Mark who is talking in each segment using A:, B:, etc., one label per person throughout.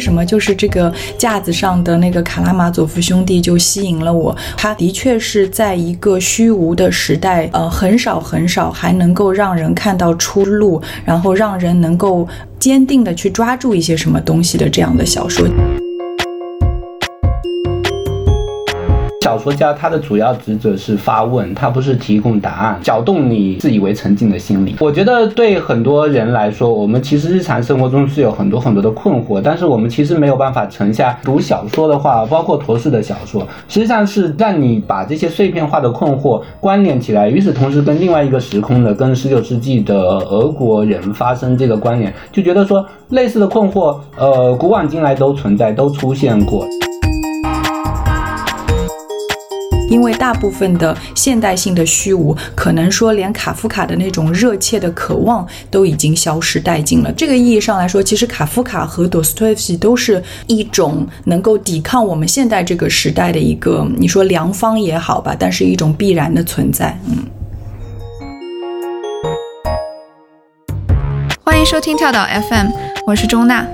A: 为什么，就是这个架子上的那个卡拉马佐夫兄弟就吸引了我。他的确是在一个虚无的时代，呃，很少很少还能够让人看到出路，然后让人能够坚定的去抓住一些什么东西的这样的小说。
B: 说家他的主要职责是发问，他不是提供答案，搅动你自以为沉静的心理。我觉得对很多人来说，我们其实日常生活中是有很多很多的困惑，但是我们其实没有办法沉下读小说的话，包括陀思的小说，实际上是让你把这些碎片化的困惑关联起来，与此同时跟另外一个时空的，跟十九世纪的俄国人发生这个关联，就觉得说类似的困惑，呃，古往今来都存在，都出现过。
A: 因为大部分的现代性的虚无，可能说连卡夫卡的那种热切的渴望都已经消失殆尽了。这个意义上来说，其实卡夫卡和多斯托耶夫斯基都是一种能够抵抗我们现代这个时代的一个，你说良方也好吧，但是一种必然的存在。嗯。
C: 欢迎收听跳岛 FM，我是钟娜。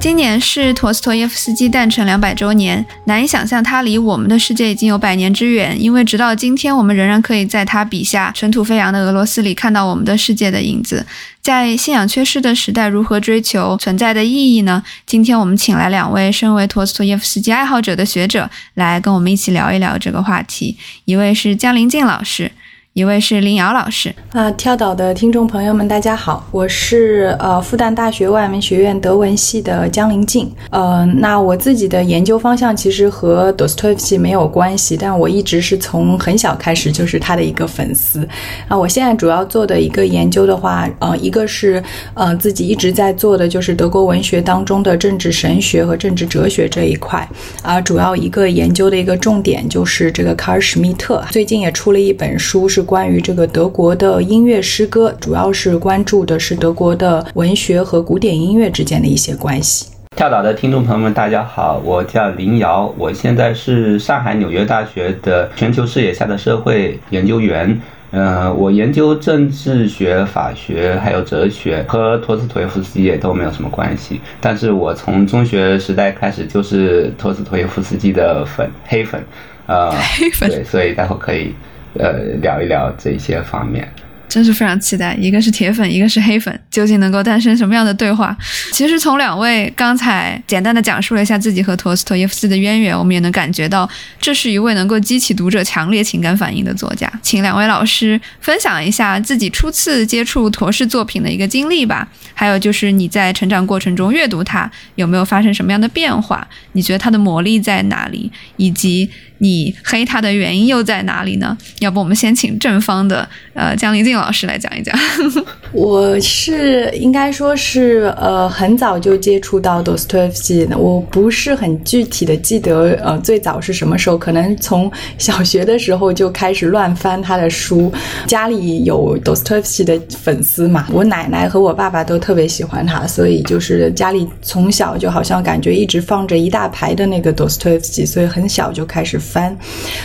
C: 今年是陀思妥耶夫斯基诞辰两百周年，难以想象他离我们的世界已经有百年之远。因为直到今天，我们仍然可以在他笔下尘土飞扬的俄罗斯里看到我们的世界的影子。在信仰缺失的时代，如何追求存在的意义呢？今天我们请来两位身为陀思妥耶夫斯基爱好者的学者，来跟我们一起聊一聊这个话题。一位是江林静老师。一位是林瑶老师
A: 啊，跳岛的听众朋友们，大家好，我是呃复旦大学外文学院德文系的江林静。呃，那我自己的研究方向其实和 Dostoevsky 没有关系，但我一直是从很小开始就是他的一个粉丝。啊，我现在主要做的一个研究的话，呃，一个是呃自己一直在做的就是德国文学当中的政治神学和政治哲学这一块。啊，主要一个研究的一个重点就是这个卡尔史密特，最近也出了一本书是。关于这个德国的音乐诗歌，主要是关注的是德国的文学和古典音乐之间的一些关系。
B: 跳岛的听众朋友们，大家好，我叫林瑶，我现在是上海纽约大学的全球视野下的社会研究员。嗯，我研究政治学、法学还有哲学，和托斯托耶夫斯基也都没有什么关系。但是我从中学时代开始就是托斯托耶夫斯基的粉，黑粉，
C: 呃，黑粉，
B: 对，所以待会可以。呃，聊一聊这些方面。
C: 真是非常期待，一个是铁粉，一个是黑粉，究竟能够诞生什么样的对话？其实从两位刚才简单的讲述了一下自己和陀思妥耶夫斯基的渊源，我们也能感觉到这是一位能够激起读者强烈情感反应的作家。请两位老师分享一下自己初次接触陀氏作品的一个经历吧。还有就是你在成长过程中阅读它有没有发生什么样的变化？你觉得它的魔力在哪里？以及你黑他的原因又在哪里呢？要不我们先请正方的呃江林静老师来讲一讲。
A: 我是应该说是呃很早就接触到多斯托耶夫斯基的，我不是很具体的记得呃最早是什么时候，可能从小学的时候就开始乱翻他的书，家里有多斯托耶夫斯基的粉丝嘛，我奶奶和我爸爸都特别喜欢他，所以就是家里从小就好像感觉一直放着一大排的那个多斯托耶夫斯基，所以很小就开始翻，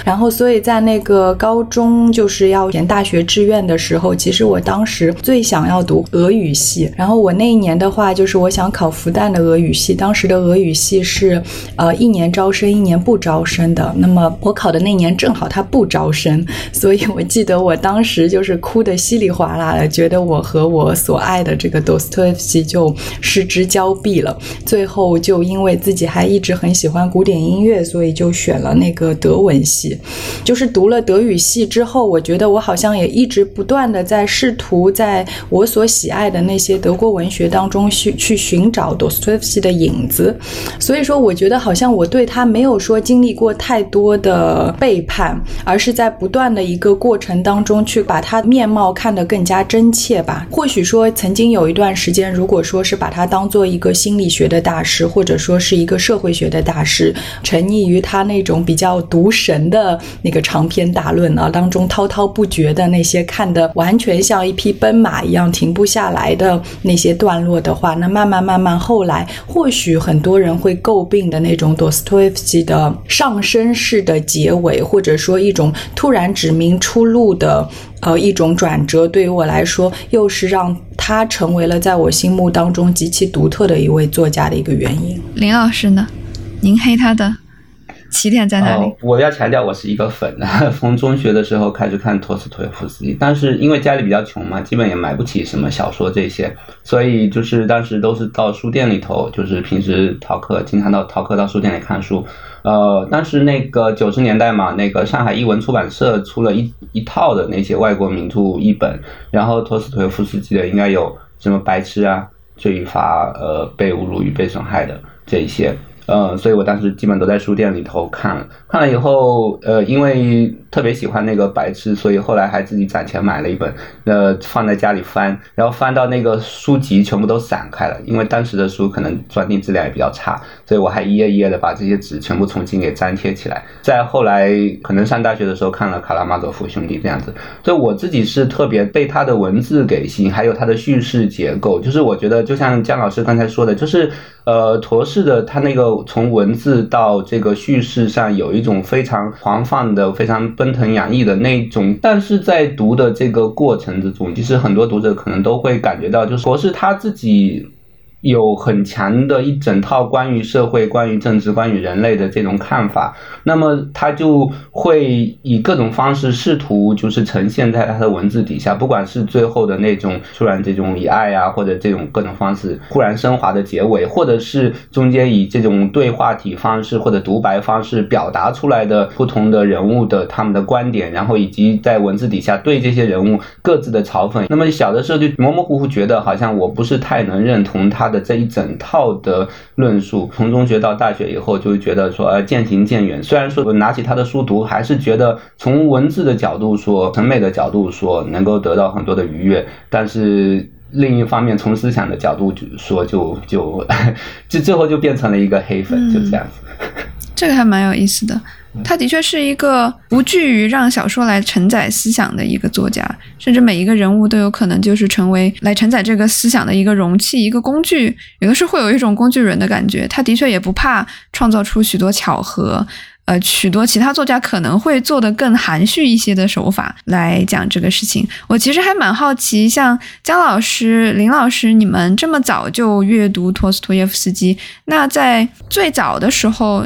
A: 然后所以在那个高中就是要填大学志愿的时候，其实我当时最想。要读俄语系，然后我那一年的话，就是我想考复旦的俄语系。当时的俄语系是，呃，一年招生，一年不招生的。那么我考的那年正好他不招生，所以我记得我当时就是哭得稀里哗啦的，觉得我和我所爱的这个多斯托耶夫斯基就失之交臂了。最后就因为自己还一直很喜欢古典音乐，所以就选了那个德文系。就是读了德语系之后，我觉得我好像也一直不断的在试图在。我所喜爱的那些德国文学当中去去寻找多斯托耶夫斯基的影子，所以说我觉得好像我对他没有说经历过太多的背叛，而是在不断的一个过程当中去把他面貌看得更加真切吧。或许说曾经有一段时间，如果说是把他当做一个心理学的大师，或者说是一个社会学的大师，沉溺于他那种比较读神的那个长篇大论啊当中滔滔不绝的那些看的完。全像一匹奔马一样停不下来的那些段落的话，那慢慢慢慢后来，或许很多人会诟病的那种 Dostoevsky 的上升式的结尾，或者说一种突然指明出路的呃一种转折，对于我来说，又是让他成为了在我心目当中极其独特的一位作家的一个原因。
C: 林老师呢？您黑他的？起点在哪里？
B: 我要强调，我是一个粉的。从中学的时候开始看托斯托耶夫斯基，但是因为家里比较穷嘛，基本也买不起什么小说这些，所以就是当时都是到书店里头，就是平时逃课，经常到逃课到书店里看书。呃，当时那个九十年代嘛，那个上海译文出版社出了一一套的那些外国名著译本，然后托斯托耶夫斯基的应该有什么《白痴》啊，《罪与罚》呃，《被侮辱与被损害》的这一些。嗯，所以我当时基本都在书店里头看，看了以后，呃，因为特别喜欢那个白痴，所以后来还自己攒钱买了一本，呃，放在家里翻，然后翻到那个书籍全部都散开了，因为当时的书可能装订质量也比较差，所以我还一页一页的把这些纸全部重新给粘贴起来。再后来，可能上大学的时候看了《卡拉马佐夫兄弟》这样子，所以我自己是特别被他的文字给吸引，还有他的叙事结构，就是我觉得就像姜老师刚才说的，就是呃，陀氏的他那个。从文字到这个叙事上，有一种非常狂放的、非常奔腾洋溢的那种，但是在读的这个过程之中，其实很多读者可能都会感觉到，就是博士他自己。有很强的一整套关于社会、关于政治、关于人类的这种看法，那么他就会以各种方式试图就是呈现在他的文字底下，不管是最后的那种突然这种以爱啊，或者这种各种方式忽然升华的结尾，或者是中间以这种对话体方式或者独白方式表达出来的不同的人物的他们的观点，然后以及在文字底下对这些人物各自的嘲讽。那么小的时候就模模糊糊觉得好像我不是太能认同他。的这一整套的论述，从中学到大学以后，就会觉得说，渐行渐远。虽然说我拿起他的书读，还是觉得从文字的角度说，审美的角度说，能够得到很多的愉悦。但是另一方面，从思想的角度说，就就 就最后就变成了一个黑粉，就这样子。
C: 这个还蛮有意思的。他的确是一个不惧于让小说来承载思想的一个作家，甚至每一个人物都有可能就是成为来承载这个思想的一个容器、一个工具。有的是会有一种工具人的感觉。他的确也不怕创造出许多巧合，呃，许多其他作家可能会做的更含蓄一些的手法来讲这个事情。我其实还蛮好奇，像姜老师、林老师，你们这么早就阅读托斯托耶夫斯基，那在最早的时候。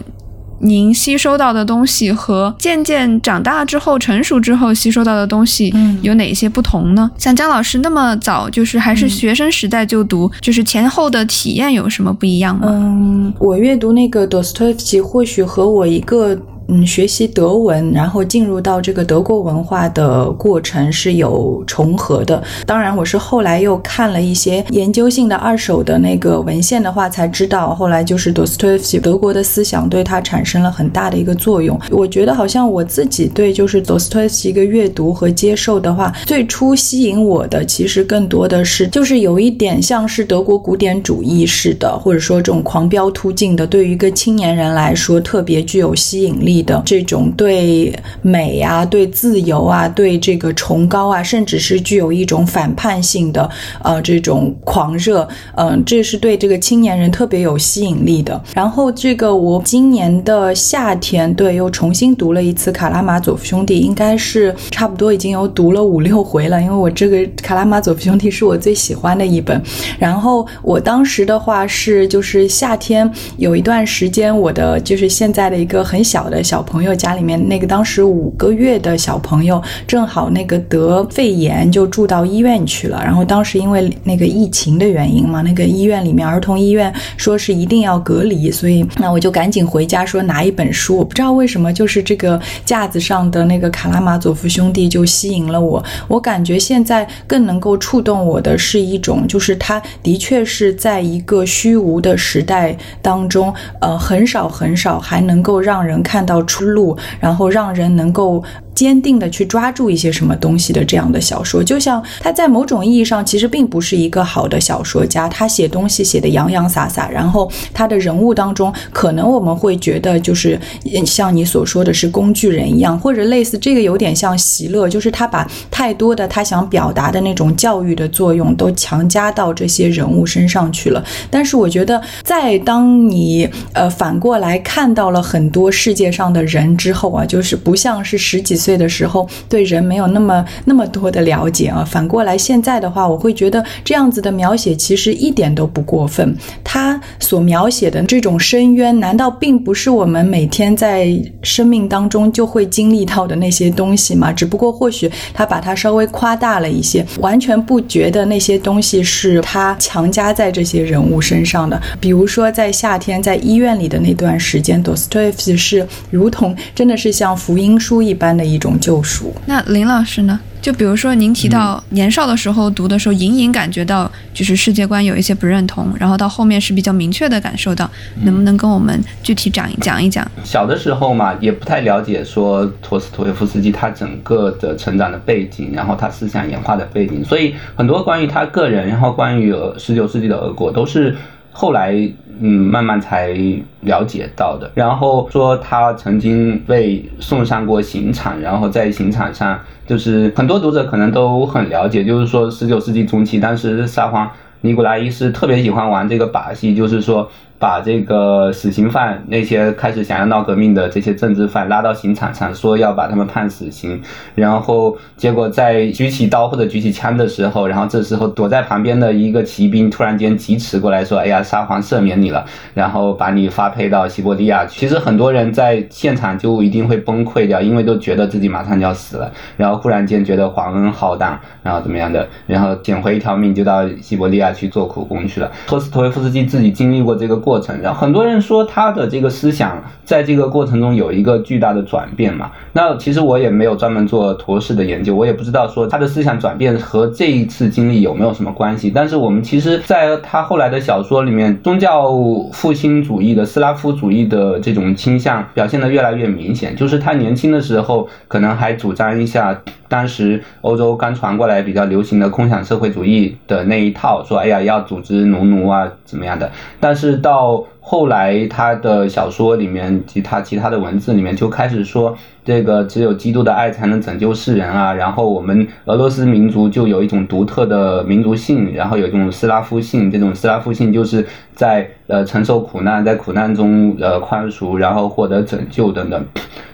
C: 您吸收到的东西和渐渐长大之后、成熟之后吸收到的东西，有哪些不同呢？像姜老师那么早，就是还是学生时代就读，就是前后的体验有什么不一样吗？
A: 嗯，我阅读那个 Dostoevsky，或许和我一个。嗯，学习德文，然后进入到这个德国文化的过程是有重合的。当然，我是后来又看了一些研究性的二手的那个文献的话，才知道后来就是多斯托耶夫斯基德国的思想对他产生了很大的一个作用。我觉得好像我自己对就是多斯托耶夫斯基一个阅读和接受的话，最初吸引我的其实更多的是就是有一点像是德国古典主义式的，或者说这种狂飙突进的，对于一个青年人来说特别具有吸引力。的这种对美啊、对自由啊、对这个崇高啊，甚至是具有一种反叛性的呃这种狂热，嗯，这是对这个青年人特别有吸引力的。然后这个我今年的夏天对又重新读了一次《卡拉马佐夫兄弟》，应该是差不多已经有读了五六回了，因为我这个《卡拉马佐夫兄弟》是我最喜欢的一本。然后我当时的话是就是夏天有一段时间，我的就是现在的一个很小的。小朋友家里面那个当时五个月的小朋友，正好那个得肺炎，就住到医院去了。然后当时因为那个疫情的原因嘛，那个医院里面儿童医院说是一定要隔离，所以那我就赶紧回家说拿一本书。我不知道为什么，就是这个架子上的那个《卡拉马佐夫兄弟》就吸引了我。我感觉现在更能够触动我的是一种，就是他的确是在一个虚无的时代当中，呃，很少很少还能够让人看到。出路，然后让人能够。坚定的去抓住一些什么东西的这样的小说。就像他在某种意义上其实并不是一个好的小说家，他写东西写的洋洋洒洒，然后他的人物当中可能我们会觉得就是像你所说的是工具人一样，或者类似这个有点像席勒，就是他把太多的他想表达的那种教育的作用都强加到这些人物身上去了。但是我觉得，在当你呃反过来看到了很多世界上的人之后啊，就是不像是十几岁的时候对人没有那么那么多的了解啊。反过来现在的话，我会觉得这样子的描写其实一点都不过分。他所描写的这种深渊，难道并不是我们每天在生命当中就会经历到的那些东西吗？只不过或许他把它稍微夸大了一些，完全不觉得那些东西是他强加在这些人物身上的。比如说在夏天在医院里的那段时间，，Dostoevsky 是如同真的是像福音书一般的一种救赎。
C: 那林老师呢？就比如说，您提到年少的时候读的时候，隐隐感觉到就是世界观有一些不认同，然后到后面是比较明确的感受到，能不能跟我们具体讲一讲一讲？
B: 小的时候嘛，也不太了解说托斯托耶夫斯基他整个的成长的背景，然后他思想演化的背景，所以很多关于他个人，然后关于十九世纪的俄国，都是后来嗯慢慢才了解到的。然后说他曾经被送上过刑场，然后在刑场上。就是很多读者可能都很了解，就是说十九世纪中期，当时沙皇尼古拉一世特别喜欢玩这个把戏，就是说。把这个死刑犯那些开始想要闹革命的这些政治犯拉到刑场上，说要把他们判死刑，然后结果在举起刀或者举起枪的时候，然后这时候躲在旁边的一个骑兵突然间疾驰过来说：“哎呀，沙皇赦免你了，然后把你发配到西伯利亚去。”其实很多人在现场就一定会崩溃掉，因为都觉得自己马上就要死了，然后忽然间觉得皇恩浩荡，然后怎么样的，然后捡回一条命就到西伯利亚去做苦工去了。托斯托耶夫斯基自己经历过这个过过。程，然后很多人说他的这个思想在这个过程中有一个巨大的转变嘛。那其实我也没有专门做陀氏的研究，我也不知道说他的思想转变和这一次经历有没有什么关系。但是我们其实在他后来的小说里面，宗教复兴主义的斯拉夫主义的这种倾向表现的越来越明显。就是他年轻的时候可能还主张一下当时欧洲刚传过来比较流行的空想社会主义的那一套，说哎呀要组织农奴啊怎么样的。但是到到后来，他的小说里面及他其他的文字里面就开始说，这个只有基督的爱才能拯救世人啊。然后我们俄罗斯民族就有一种独特的民族性，然后有一种斯拉夫性。这种斯拉夫性就是在呃承受苦难，在苦难中呃宽恕，然后获得拯救等等。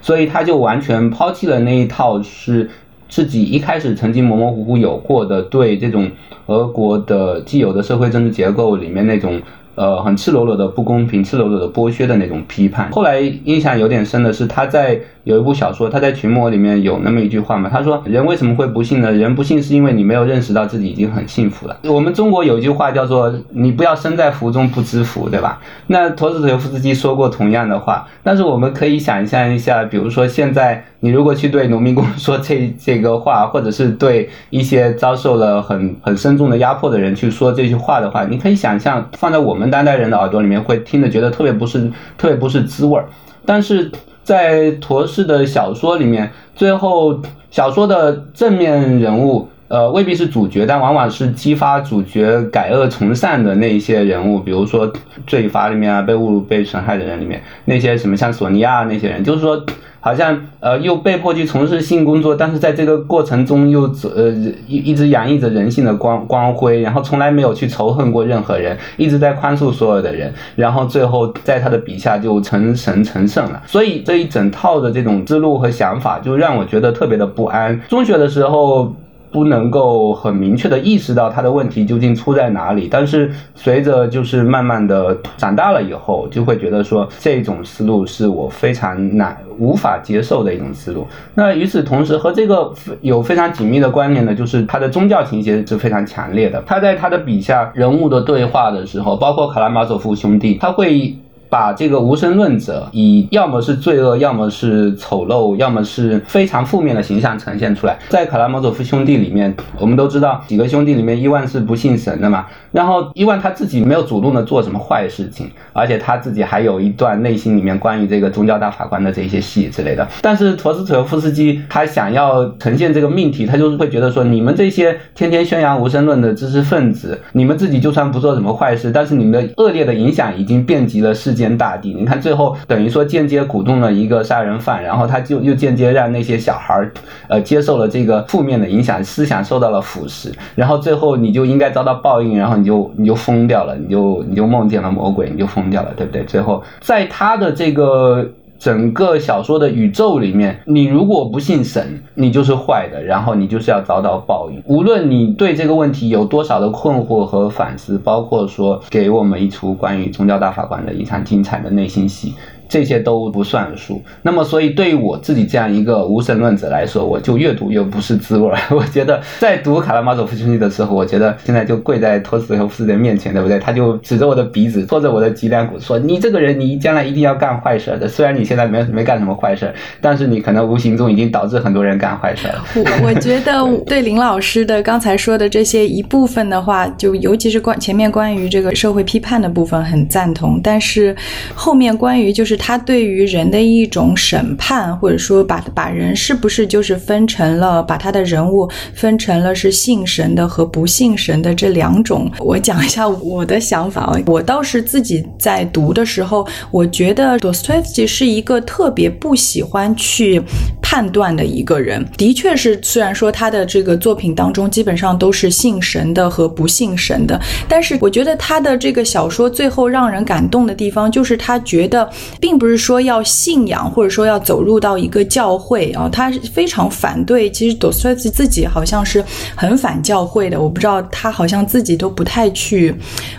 B: 所以他就完全抛弃了那一套是自己一开始曾经模模糊糊有过的对这种俄国的既有的社会政治结构里面那种。呃，很赤裸裸的不公平，赤裸裸的剥削的那种批判。后来印象有点深的是，他在有一部小说，他在群魔里面有那么一句话嘛，他说：“人为什么会不幸呢？人不幸是因为你没有认识到自己已经很幸福了。”我们中国有一句话叫做“你不要身在福中不知福”，对吧？那陀思妥耶夫斯基说过同样的话，但是我们可以想象一下，比如说现在。你如果去对农民工说这这个话，或者是对一些遭受了很很深重的压迫的人去说这句话的话，你可以想象放在我们当代人的耳朵里面会听着觉得特别不是特别不是滋味儿。但是在陀氏的小说里面，最后小说的正面人物，呃，未必是主角，但往往是激发主角改恶从善的那一些人物，比如说罪罚里面啊，被侮辱、被损害的人里面，那些什么像索尼娅那些人，就是说。好像呃又被迫去从事性工作，但是在这个过程中又呃一一直洋溢着人性的光光辉，然后从来没有去仇恨过任何人，一直在宽恕所有的人，然后最后在他的笔下就成神成圣了。所以这一整套的这种思路和想法，就让我觉得特别的不安。中学的时候。不能够很明确的意识到他的问题究竟出在哪里，但是随着就是慢慢的长大了以后，就会觉得说这种思路是我非常难无法接受的一种思路。那与此同时，和这个有非常紧密的关联的，就是他的宗教情节是非常强烈的。他在他的笔下人物的对话的时候，包括卡拉马佐夫兄弟，他会。把这个无神论者以要么是罪恶，要么是丑陋，要么是非常负面的形象呈现出来。在卡拉莫佐夫兄弟里面，我们都知道几个兄弟里面，伊万是不信神的嘛。然后伊万他自己没有主动的做什么坏事情，而且他自己还有一段内心里面关于这个宗教大法官的这些戏之类的。但是陀思妥耶夫斯基他想要呈现这个命题，他就是会觉得说，你们这些天天宣扬无神论的知识分子，你们自己就算不做什么坏事，但是你们的恶劣的影响已经遍及了世界天大地。你看最后等于说间接鼓动了一个杀人犯，然后他就又间接让那些小孩儿，呃，接受了这个负面的影响，思想受到了腐蚀，然后最后你就应该遭到报应，然后你就你就疯掉了，你就你就梦见了魔鬼，你就疯掉了，对不对？最后在他的这个。整个小说的宇宙里面，你如果不信神，你就是坏的，然后你就是要遭到报应。无论你对这个问题有多少的困惑和反思，包括说给我们一出关于宗教大法官的一场精彩的内心戏。这些都不算数。那么，所以对于我自己这样一个无神论者来说，我就越读越不是滋味。我觉得在读卡拉马佐夫兄弟的时候，我觉得现在就跪在托斯托夫斯的面前，对不对？他就指着我的鼻子，戳着我的脊梁骨，说：“你这个人，你将来一定要干坏事的。虽然你现在没没干什么坏事，但是你可能无形中已经导致很多人干坏事了。”
A: 我我觉得对林老师的刚才说的这些一部分的话，就尤其是关前面关于这个社会批判的部分很赞同，但是后面关于就是。他对于人的一种审判，或者说把把人是不是就是分成了，把他的人物分成了是信神的和不信神的这两种。我讲一下我的想法啊，我倒是自己在读的时候，我觉得多斯托耶夫斯基是一个特别不喜欢去判断的一个人。的确是，虽然说他的这个作品当中基本上都是信神的和不信神的，但是我觉得他的这个小说最后让人感动的地方，就是他觉得。并不是说要信仰，或者说要走入到一个教会啊，他非常反对。其实多斯托耶夫斯基自己好像是很反教会的，我不知道他好像自己都不太去，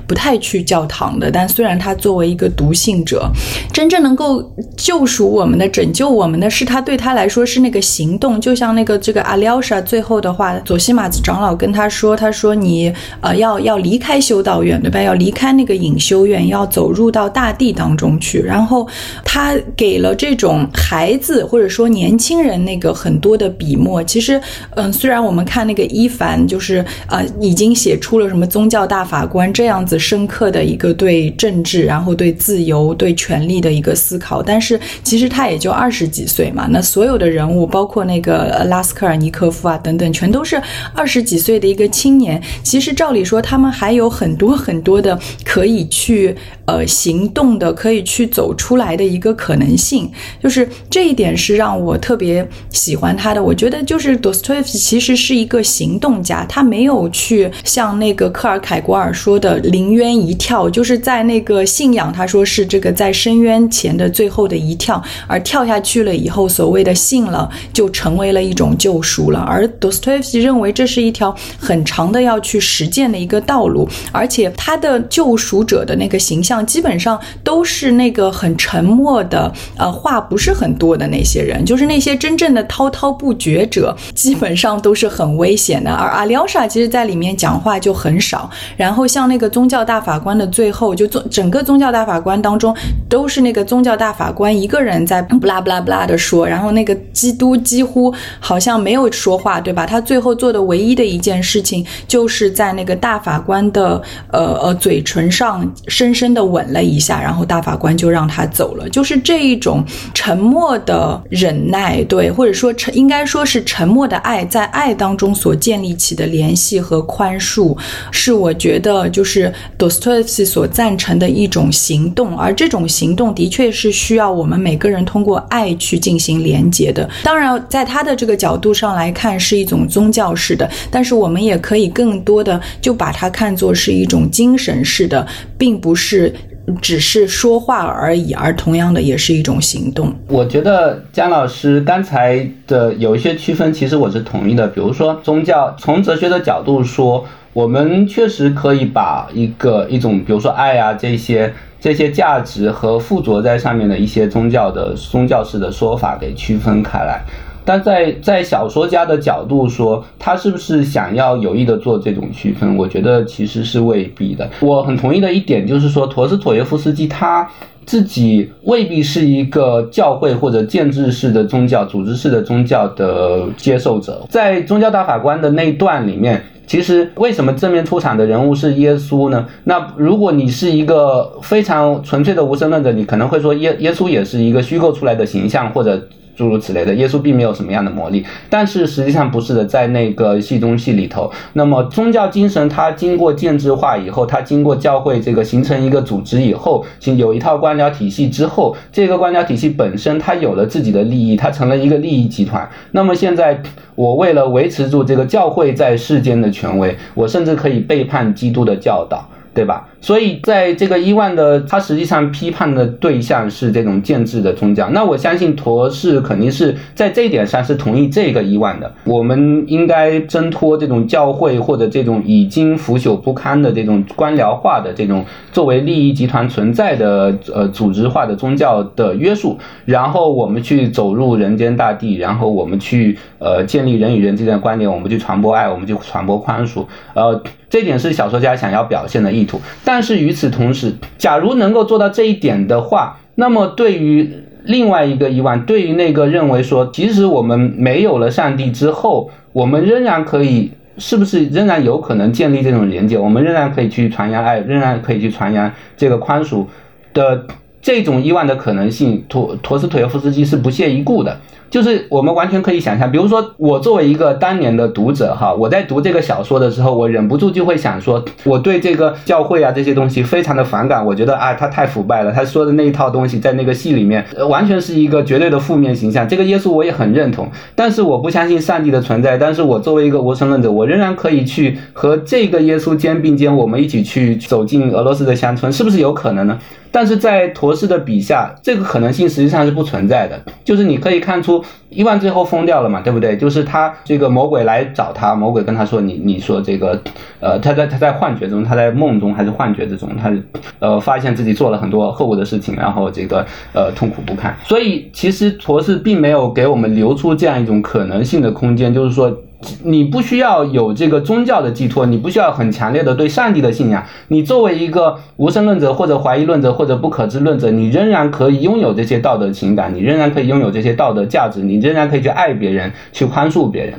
A: 不太去教堂的。但虽然他作为一个独信者，真正能够救赎我们的、拯救我们的是他对他来说是那个行动。就像那个这个阿廖沙最后的话，佐西马子长老跟他说：“他说你呃要要离开修道院，对吧？要离开那个隐修院，要走入到大地当中去，然后。”他给了这种孩子或者说年轻人那个很多的笔墨。其实，嗯，虽然我们看那个伊凡，就是呃，已经写出了什么宗教大法官这样子深刻的一个对政治、然后对自由、对权力的一个思考，但是其实他也就二十几岁嘛。那所有的人物，包括那个拉斯科尔尼科夫啊等等，全都是二十几岁的一个青年。其实照理说，他们还有很多很多的可以去呃行动的，可以去走出来。来的一个可能性，就是这一点是让我特别喜欢他的。我觉得就是 Dostoevsky 其实是一个行动家，他没有去像那个克尔凯郭尔说的临渊一跳，就是在那个信仰，他说是这个在深渊前的最后的一跳，而跳下去了以后，所谓的信了就成为了一种救赎了。而 Dostoevsky 认为这是一条很长的要去实践的一个道路，而且他的救赎者的那个形象基本上都是那个很沉。沉默的，呃，话不是很多的那些人，就是那些真正的滔滔不绝者，基本上都是很危险的。而阿廖沙其实在里面讲话就很少。然后像那个宗教大法官的最后，就宗整个宗教大法官当中，都是那个宗教大法官一个人在不拉不拉不拉的说，然后那个基督几乎好像没有说话，对吧？他最后做的唯一的一件事情，就是在那个大法官的呃呃嘴唇上深深的吻了一下，然后大法官就让他走。走了，就是这一种沉默的忍耐，对，或者说沉，应该说是沉默的爱，在爱当中所建立起的联系和宽恕，是我觉得就是多斯托耶夫斯基所赞成的一种行动，而这种行动的确是需要我们每个人通过爱去进行连接的。当然，在他的这个角度上来看，是一种宗教式的，但是我们也可以更多的就把它看作是一种精神式的，并不是。只是说话而已，而同样的也是一种行动。
B: 我觉得姜老师刚才的有一些区分，其实我是同意的。比如说宗教，从哲学的角度说，我们确实可以把一个一种，比如说爱啊这些这些价值和附着在上面的一些宗教的宗教式的说法给区分开来。但在在小说家的角度说，他是不是想要有意的做这种区分？我觉得其实是未必的。我很同意的一点就是说，陀思妥耶夫斯基他自己未必是一个教会或者建制式的宗教、组织式的宗教的接受者。在宗教大法官的那一段里面，其实为什么正面出场的人物是耶稣呢？那如果你是一个非常纯粹的无神论者，你可能会说耶耶稣也是一个虚构出来的形象，或者。诸如此类的，耶稣并没有什么样的魔力，但是实际上不是的，在那个戏中戏里头，那么宗教精神它经过建制化以后，它经过教会这个形成一个组织以后，有一套官僚体系之后，这个官僚体系本身它有了自己的利益，它成了一个利益集团。那么现在我为了维持住这个教会在世间的权威，我甚至可以背叛基督的教导。对吧？所以在这个伊万的，他实际上批判的对象是这种建制的宗教。那我相信陀是肯定是在这一点上是同意这个伊万的。我们应该挣脱这种教会或者这种已经腐朽不堪的这种官僚化的这种作为利益集团存在的呃组织化的宗教的约束，然后我们去走入人间大地，然后我们去呃建立人与人之间的关联，我们去传播爱，我们去传播宽恕，呃。这点是小说家想要表现的意图，但是与此同时，假如能够做到这一点的话，那么对于另外一个疑问，对于那个认为说，即使我们没有了上帝之后，我们仍然可以，是不是仍然有可能建立这种连接？我们仍然可以去传扬爱，仍然可以去传扬这个宽恕的这种疑问的可能性，陀陀思妥耶夫斯基是不屑一顾的。就是我们完全可以想象，比如说我作为一个当年的读者哈，我在读这个小说的时候，我忍不住就会想说，我对这个教会啊这些东西非常的反感，我觉得啊他太腐败了，他说的那一套东西在那个戏里面完全是一个绝对的负面形象。这个耶稣我也很认同，但是我不相信上帝的存在，但是我作为一个无神论者，我仍然可以去和这个耶稣肩并肩，我们一起去走进俄罗斯的乡村，是不是有可能呢？但是在陀思的笔下，这个可能性实际上是不存在的。就是你可以看出，伊万最后疯掉了嘛，对不对？就是他这个魔鬼来找他，魔鬼跟他说：“你你说这个，呃，他在他在幻觉中，他在梦中还是幻觉之中，他呃发现自己做了很多错误的事情，然后这个呃痛苦不堪。所以其实陀思并没有给我们留出这样一种可能性的空间，就是说。你不需要有这个宗教的寄托，你不需要很强烈的对上帝的信仰。你作为一个无神论者或者怀疑论者或者不可知论者，你仍然可以拥有这些道德情感，你仍然可以拥有这些道德价值，你仍然可以去爱别人，去宽恕别人。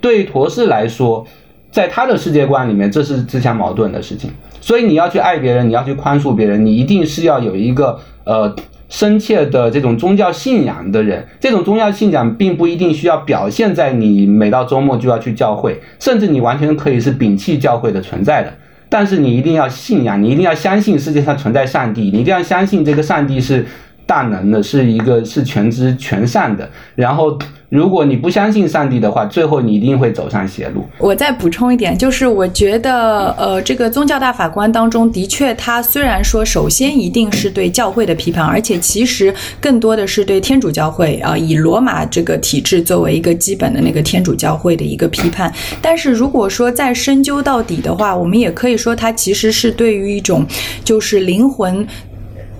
B: 对陀氏来说，在他的世界观里面，这是自相矛盾的事情。所以你要去爱别人，你要去宽恕别人，你一定是要有一个呃。深切的这种宗教信仰的人，这种宗教信仰并不一定需要表现在你每到周末就要去教会，甚至你完全可以是摒弃教会的存在的。但是你一定要信仰，你一定要相信世界上存在上帝，你一定要相信这个上帝是大能的，是一个是全知全善的。然后。如果你不相信上帝的话，最后你一定会走上邪路。
A: 我再补充一点，就是我觉得，呃，这个宗教大法官当中的确，他虽然说首先一定是对教会的批判，而且其实更多的是对天主教会啊，以罗马这个体制作为一个基本的那个天主教会的一个批判。但是如果说再深究到底的话，我们也可以说，他其实是对于一种就是灵魂。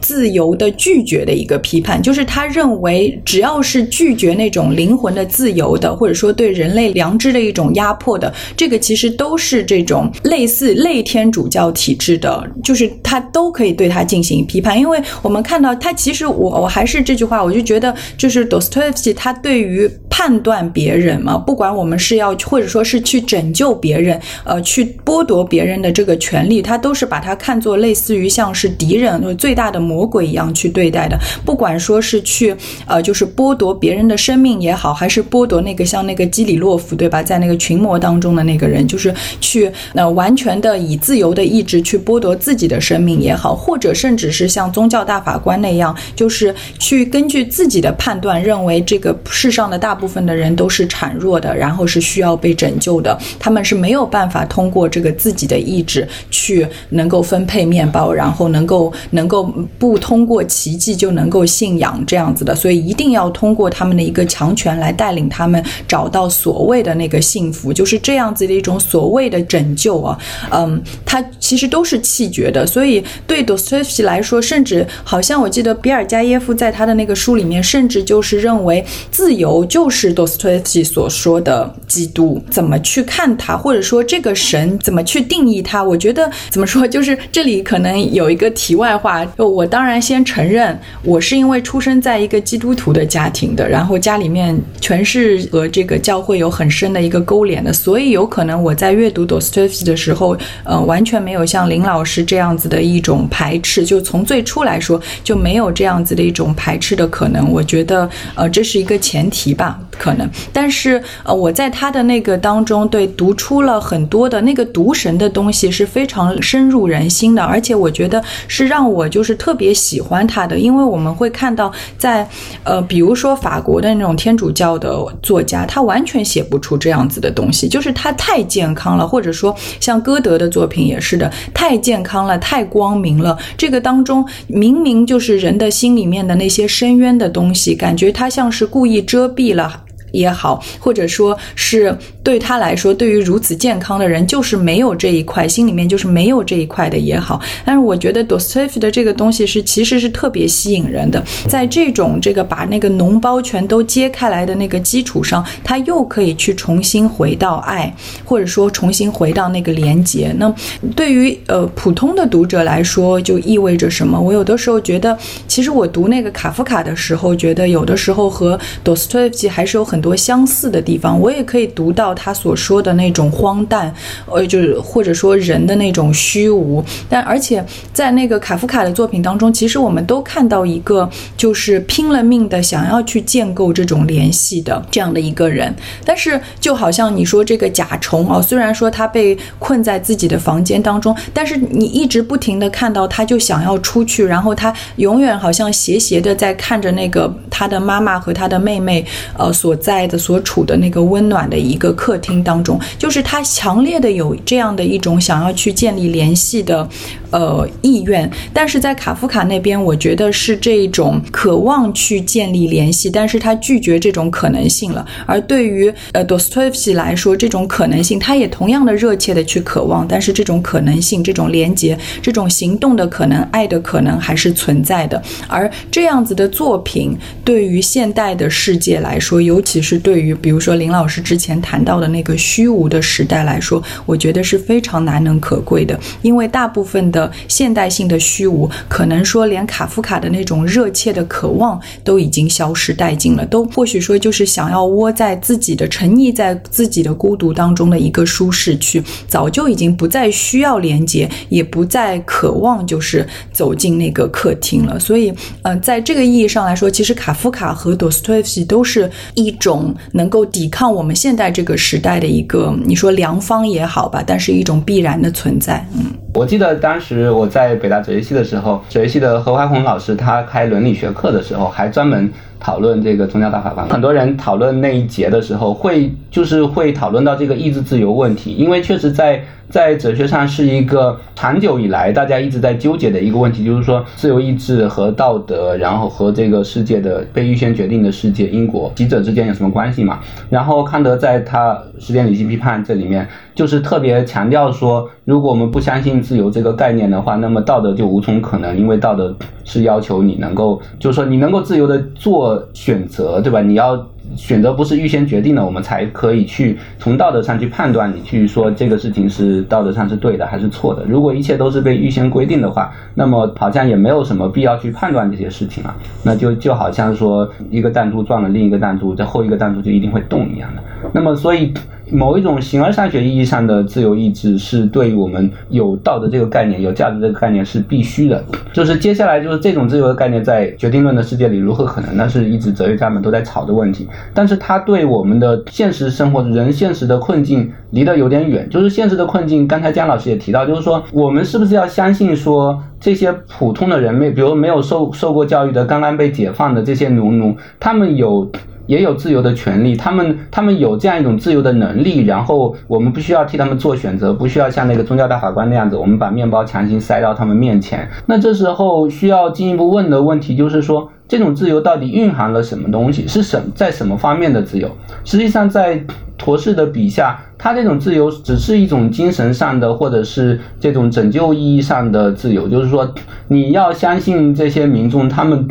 A: 自由的拒绝的一个批判，就是他认为，只要是拒绝那种灵魂的自由的，或者说对人类良知的一种压迫的，这个其实都是这种类似类天主教体制的，就是他都可以对他进行批判。因为我们看到他，其实我我还是这句话，我就觉得，就是 Dostoevsky 他对于判断别人嘛，不管我们是要或者说是去拯救别人，呃，去剥夺别人的这个权利，他都是把它看作类似于像是敌人最大的。魔鬼一样去对待的，不管说是去呃，就是剥夺别人的生命也好，还是剥夺那个像那个基里洛夫对吧，在那个群魔当中的那个人，就是去那完全的以自由的意志去剥夺自己的生命也好，或者甚至是像宗教大法官那样，就是去根据自己的判断认为这个世上的大部分的人都是孱弱的，然后是需要被拯救的，他们是没有办法通过这个自己的意志去能够分配面包，然后能够能够。不通过奇迹就能够信仰这样子的，所以一定要通过他们的一个强权来带领他们找到所谓的那个幸福，就是这样子的一种所谓的拯救啊。嗯，他其实都是气绝的，所以对多斯托耶夫斯基来说，甚至好像我记得比尔加耶夫在他的那个书里面，甚至就是认为自由就是多斯托耶夫斯基所说的基督。怎么去看他，或者说这个神怎么去定义他？我觉得怎么说，就是这里可能有一个题外话，就我。当然先承认，我是因为出生在一个基督徒的家庭的，然后家里面全是和这个教会有很深的一个勾连的，所以有可能我在阅读 Dostoevsky 的时候，呃，完全没有像林老师这样子的一种排斥，就从最初来说就没有这样子的一种排斥的可能。我觉得，呃，这是一个前提吧，可能。但是，呃，我在他的那个当中，对读出了很多的那个读神的东西是非常深入人心的，而且我觉得是让我就是特别喜欢他的，因为我们会看到在，呃，比如说法国的那种天主教的作家，他完全写不出这样子的东西，就是他太健康了，或者说像歌德的作品也是的，太健康了，太光明了，这个当中明明就是人的心里面的那些深渊的东西，感觉他像是故意遮蔽了。也好，或者说是对他来说，对于如此健康的人，就是没有这一块，心里面就是没有这一块的也好。但是我觉得 Dostoevsky 的这个东西是其实是特别吸引人的，在这种这个把那个脓包全都揭开来的那个基础上，他又可以去重新回到爱，或者说重新回到那个连接。那对于呃普通的读者来说，就意味着什么？我有的时候觉得，其实我读那个卡夫卡的时候，觉得有的时候和 Dostoevsky 还是有很。很多相似的地方，我也可以读到他所说的那种荒诞，呃，就是或者说人的那种虚无。但而且在那个卡夫卡的作品当中，其实我们都看到一个就是拼了命的想要去建构这种联系的这样的一个人。但是就好像你说这个甲虫啊，虽然说他被困在自己的房间当中，但是你一直不停的看到他就想要出去，然后他永远好像斜斜的在看着那个他的妈妈和他的妹妹，呃所。在的所处的那个温暖的一个客厅当中，就是他强烈的有这样的一种想要去建立联系的，呃意愿。但是在卡夫卡那边，我觉得是这种渴望去建立联系，但是他拒绝这种可能性了。而对于呃 Dostoevsky 来说，这种可能性，他也同样的热切的去渴望，但是这种可能性、这种连接、这种行动的可能、爱的可能还是存在的。而这样子的作品，对于现代的世界来说，尤其其实对于比如说林老师之前谈到的那个虚无的时代来说，我觉得是非常难能可贵的。因为大部分的现代性的虚无，可能说连卡夫卡的那种热切的渴望都已经消失殆尽了，都或许说就是想要窝在自己的沉溺在自己的孤独当中的一个舒适区，早就已经不再需要连接，也不再渴望就是走进那个客厅了。所以，嗯，在这个意义上来说，其实卡夫卡和多斯托耶夫斯基都是一种。种能够抵抗我们现代这个时代的一个，你说良方也好吧，但是一种必然的存在。嗯，
B: 我记得当时我在北大哲学系的时候，哲学系的何怀宏老师他开伦理学课的时候，还专门讨论这个宗教大法官。很多人讨论那一节的时候，会就是会讨论到这个意志自由问题，因为确实在。在哲学上是一个长久以来大家一直在纠结的一个问题，就是说自由意志和道德，然后和这个世界的被预先决定的世界因果几者之间有什么关系嘛？然后康德在他《时间理性批判》这里面就是特别强调说，如果我们不相信自由这个概念的话，那么道德就无从可能，因为道德是要求你能够，就是说你能够自由的做选择，对吧？你要。选择不是预先决定的，我们才可以去从道德上去判断，你去说这个事情是道德上是对的还是错的。如果一切都是被预先规定的话，那么好像也没有什么必要去判断这些事情了。那就就好像说一个弹珠撞了另一个弹珠，这后一个弹珠就一定会动一样的。那么所以。某一种形而上学意义上的自由意志是对于我们有道德这个概念、有价值这个概念是必须的。就是接下来就是这种自由的概念在决定论的世界里如何可能？那是一直哲学家们都在吵的问题。但是它对我们的现实生活、人现实的困境离得有点远。就是现实的困境，刚才姜老师也提到，就是说我们是不是要相信说这些普通的人，没比如没有受受过教育的、刚刚被解放的这些农奴，他们有。也有自由的权利，他们他们有这样一种自由的能力，然后我们不需要替他们做选择，不需要像那个宗教大法官那样子，我们把面包强行塞到他们面前。那这时候需要进一步问的问题就是说，这种自由到底蕴含了什么东西？是什在什么方面的自由？实际上，在陀氏的笔下，他这种自由只是一种精神上的，或者是这种拯救意义上的自由，就是说，你要相信这些民众，他们。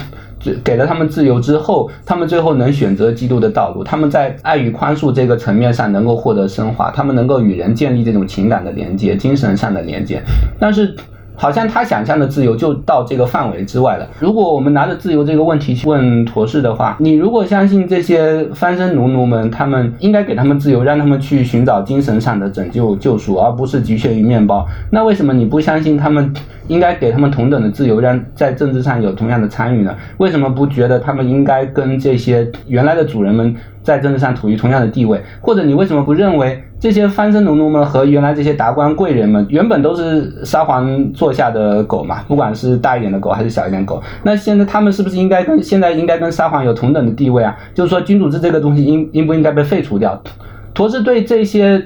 B: 给了他们自由之后，他们最后能选择基督的道路。他们在爱与宽恕这个层面上能够获得升华，他们能够与人建立这种情感的连接、精神上的连接。但是，好像他想象的自由就到这个范围之外了。如果我们拿着自由这个问题去问陀氏的话，你如果相信这些翻身奴奴们，他们应该给他们自由，让他们去寻找精神上的拯救救赎，而不是局限于面包，那为什么你不相信他们应该给他们同等的自由，让在政治上有同样的参与呢？为什么不觉得他们应该跟这些原来的主人们？在政治上处于同样的地位，或者你为什么不认为这些翻身农奴们和原来这些达官贵人们原本都是沙皇座下的狗嘛？不管是大一点的狗还是小一点狗，那现在他们是不是应该跟现在应该跟沙皇有同等的地位啊？就是说君主制这个东西应应不应该被废除掉？陀氏对这些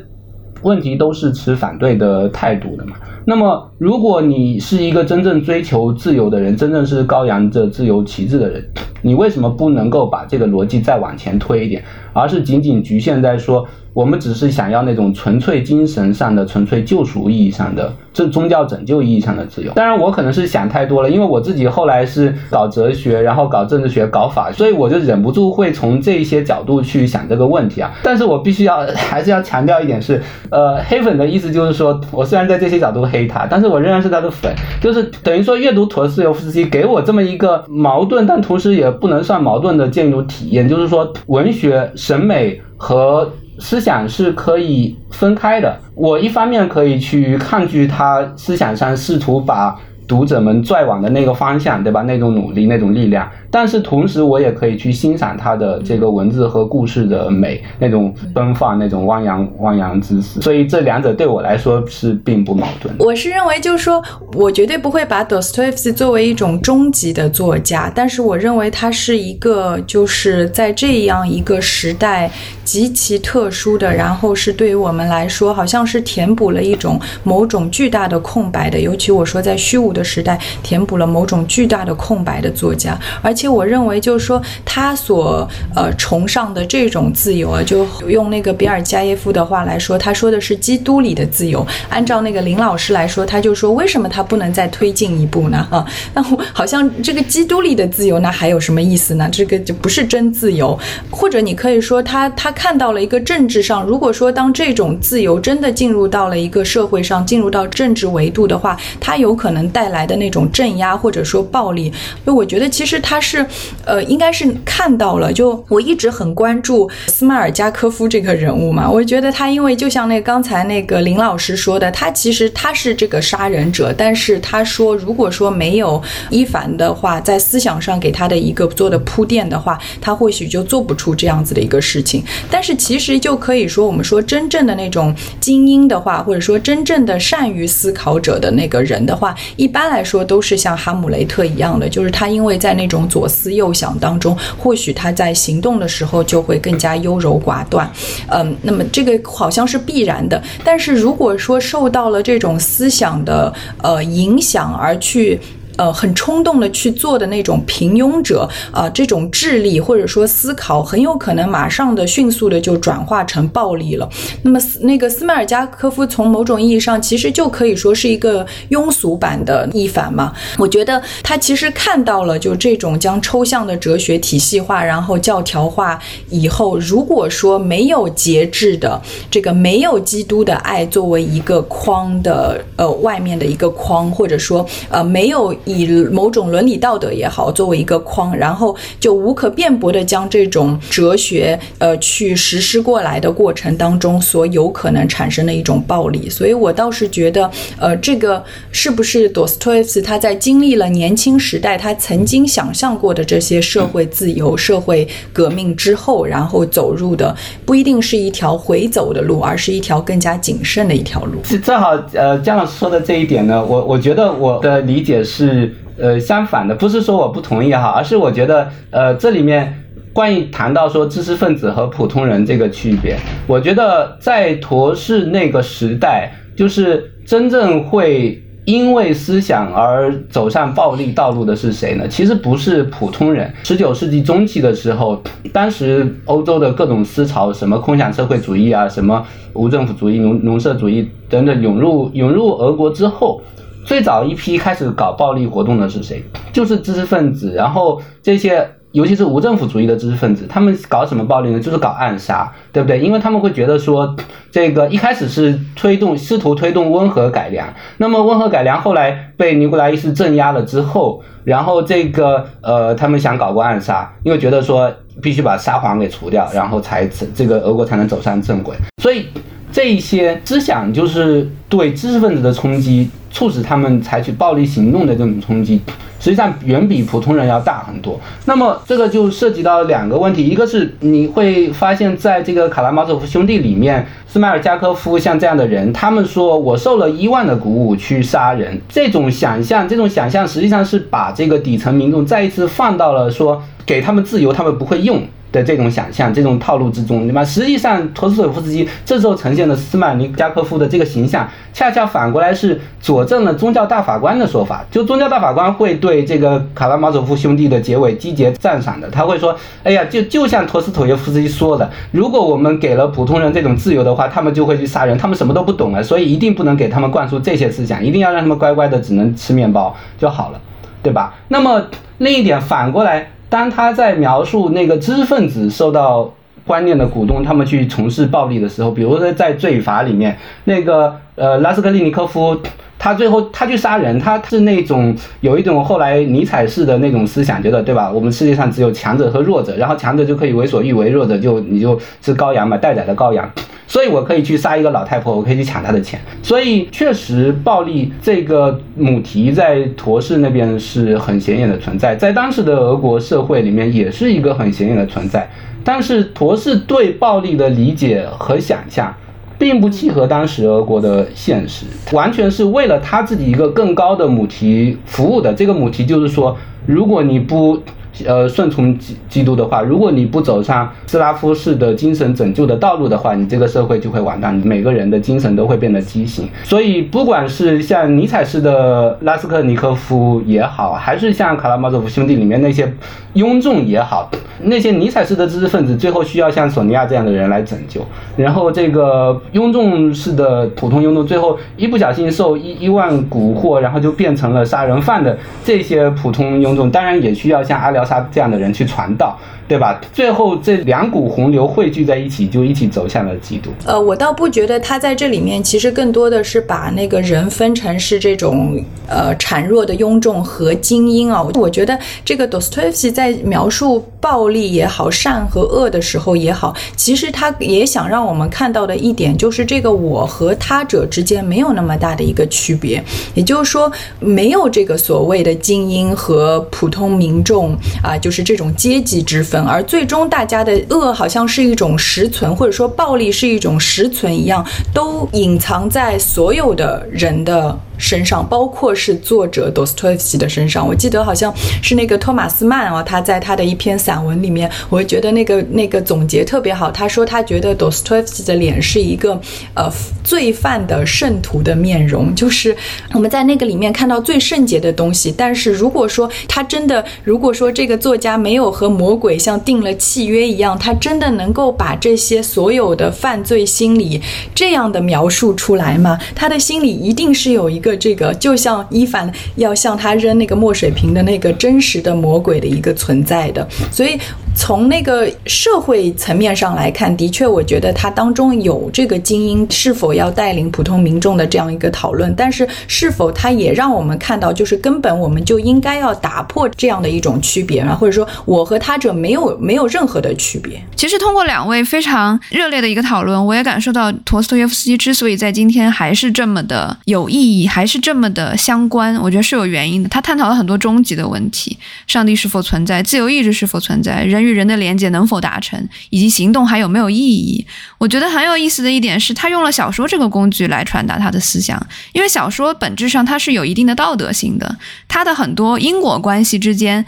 B: 问题都是持反对的态度的嘛？那么如果你是一个真正追求自由的人，真正是高扬着自由旗帜的人。你为什么不能够把这个逻辑再往前推一点，而是仅仅局限在说？我们只是想要那种纯粹精神上的、纯粹救赎意义上的、这宗教拯救意义上的自由。当然，我可能是想太多了，因为我自己后来是搞哲学，然后搞政治学、搞法，所以我就忍不住会从这些角度去想这个问题啊。但是我必须要还是要强调一点是，呃，黑粉的意思就是说，我虽然在这些角度黑他，但是我仍然是他的粉，就是等于说阅读陀思妥耶夫斯基给我这么一个矛盾，但同时也不能算矛盾的建筑体验，就是说文学审美和。思想是可以分开的。我一方面可以去抗拒他思想上试图把读者们拽往的那个方向，对吧？那种努力，那种力量。但是同时，我也可以去欣赏他的这个文字和故事的美，那种奔放，那种汪洋汪洋之势。所以这两者对我来说是并不矛盾。
A: 我是认为，就是说我绝对不会把 Dostoevsky 作为一种终极的作家，但是我认为他是一个，就是在这样一个时代极其特殊的，然后是对于我们来说，好像是填补了一种某种巨大的空白的。尤其我说在虚无的时代，填补了某种巨大的空白的作家，而且。且我认为，就是说，他所呃崇尚的这种自由啊，就用那个比尔加耶夫的话来说，他说的是基督里的自由。按照那个林老师来说，他就说，为什么他不能再推进一步呢？啊，那好像这个基督里的自由，那还有什么意思呢？这个就不是真自由。或者你可以说，他他看到了一个政治上，如果说当这种自由真的进入到了一个社会上，进入到政治维度的话，它有可能带来的那种镇压或者说暴力。所以我觉得，其实他是。是，呃，应该是看到了。就我一直很关注斯迈尔加科夫这个人物嘛，我觉得他因为就像那刚才那个林老师说的，他其实他是这个杀人者，但是他说如果说没有伊凡的话，在思想上给他的一个做的铺垫的话，他或许就做不出这样子的一个事情。但是其实就可以说，我们说真正的那种精英的话，或者说真正的善于思考者的那个人的话，一般来说都是像哈姆雷特一样的，就是他因为在那种左。左思右想当中，或许他在行动的时候就会更加优柔寡断，嗯，那么这个好像是必然的。但是如果说受到了这种思想的呃影响而去。呃，很冲动的去做的那种平庸者，啊，这种智力或者说思考，很有可能马上的、迅速的就转化成暴力了。那么斯，那个斯迈尔加科夫从某种意义上其实就可以说是一个庸俗版的伊凡嘛。我觉得他其实看到了，就这种将抽象的哲学体系化，然后教条化以后，如果说没有节制的这个没有基督的爱作为一个框的呃外面的一个框，或者说呃没有。以某种伦理道德也好作为一个框，然后就无可辩驳地将这种哲学呃去实施过来的过程当中所有可能产生的一种暴力，所以我倒是觉得呃这个是不是多斯托耶夫斯他在经历了年轻时代他曾经想象过的这些社会自由、社会革命之后，然后走入的不一定是一条回走的路，而是一条更加谨慎的一条路。
B: 是正好呃姜老师说的这一点呢，我我觉得我的理解是。是呃相反的，不是说我不同意哈，而是我觉得呃这里面关于谈到说知识分子和普通人这个区别，我觉得在陀氏那个时代，就是真正会因为思想而走上暴力道路的是谁呢？其实不是普通人。十九世纪中期的时候，当时欧洲的各种思潮，什么空想社会主义啊，什么无政府主义、农农社主义等等涌入涌入俄国之后。最早一批开始搞暴力活动的是谁？就是知识分子。然后这些尤其是无政府主义的知识分子，他们搞什么暴力呢？就是搞暗杀，对不对？因为他们会觉得说，这个一开始是推动试图推动温和改良，那么温和改良后来被尼古拉一世镇压了之后，然后这个呃，他们想搞过暗杀，因为觉得说必须把沙皇给除掉，然后才这个俄国才能走上正轨，所以。这一些思想就是对知识分子的冲击，促使他们采取暴力行动的这种冲击，实际上远比普通人要大很多。那么这个就涉及到两个问题，一个是你会发现在这个卡拉马佐夫兄弟里面，斯迈尔加科夫像这样的人，他们说我受了伊万的鼓舞去杀人，这种想象，这种想象实际上是把这个底层民众再一次放到了说给他们自由，他们不会用。的这种想象，这种套路之中，对吧？实际上，陀思妥耶夫斯基这时候呈现的斯曼尼加科夫的这个形象，恰恰反过来是佐证了宗教大法官的说法。就宗教大法官会对这个卡拉马佐夫兄弟的结尾积极赞赏的，他会说：“哎呀，就就像陀思妥耶夫斯基说的，如果我们给了普通人这种自由的话，他们就会去杀人，他们什么都不懂了，所以一定不能给他们灌输这些思想，一定要让他们乖乖的只能吃面包就好了，对吧？那么另一点反过来。”当他在描述那个知识分子受到观念的鼓动，他们去从事暴力的时候，比如说在《罪罚》里面，那个呃拉斯克利尼科夫，他最后他去杀人，他是那种有一种后来尼采式的那种思想，觉得对吧？我们世界上只有强者和弱者，然后强者就可以为所欲为，弱者就你就是羔羊嘛，待宰的羔羊。所以我可以去杀一个老太婆，我可以去抢她的钱。所以确实，暴力这个母题在陀氏那边是很显眼的存在，在当时的俄国社会里面也是一个很显眼的存在。但是陀氏对暴力的理解和想象，并不契合当时俄国的现实，完全是为了他自己一个更高的母题服务的。这个母题就是说，如果你不。呃，顺从基基督的话，如果你不走上斯拉夫式的精神拯救的道路的话，你这个社会就会完蛋，每个人的精神都会变得畸形。所以，不管是像尼采式的拉斯克尼科夫也好，还是像卡拉马佐夫兄弟里面那些庸众也好，那些尼采式的知识分子最后需要像索尼娅这样的人来拯救。然后，这个庸众式的普通庸众最后一不小心受伊伊万蛊惑，然后就变成了杀人犯的这些普通庸众，当然也需要像阿廖。他这样的人去传道。对吧？最后这两股洪流汇聚在一起，就一起走向了基督。
A: 呃，我倒不觉得他在这里面，其实更多的是把那个人分成是这种呃孱弱的庸众和精英啊。我觉得这个 Dostoevsky 在描述暴力也好、善和恶的时候也好，其实他也想让我们看到的一点，就是这个我和他者之间没有那么大的一个区别。也就是说，没有这个所谓的精英和普通民众啊，就是这种阶级之分。而最终，大家的恶好像是一种实存，或者说暴力是一种实存一样，都隐藏在所有的人的。身上，包括是作者多斯托耶夫斯基的身上。我记得好像是那个托马斯曼啊，他在他的一篇散文里面，我觉得那个那个总结特别好。他说他觉得多斯托耶夫斯基的脸是一个呃罪犯的圣徒的面容，就是我们在那个里面看到最圣洁的东西。但是如果说他真的，如果说这个作家没有和魔鬼像定了契约一样，他真的能够把这些所有的犯罪心理这样的描述出来吗？他的心里一定是有一个。这个就像伊凡要向他扔那个墨水瓶的那个真实的魔鬼的一个存在的，所以。从那个社会层面上来看，的确，我觉得它当中有这个精英是否要带领普通民众的这样一个讨论，但是是否它也让我们看到，就是根本我们就应该要打破这样的一种区别啊，或者说我和他者没有没有任何的区别。
C: 其实通过两位非常热烈的一个讨论，我也感受到陀思妥耶夫斯基之所以在今天还是这么的有意义，还是这么的相关，我觉得是有原因的。他探讨了很多终极的问题：上帝是否存在？自由意志是否存在？人。与人的连接能否达成，以及行动还有没有意义？我觉得很有意思的一点是他用了小说这个工具来传达他的思想，因为小说本质上它是有一定的道德性的，它的很多因果关系之间，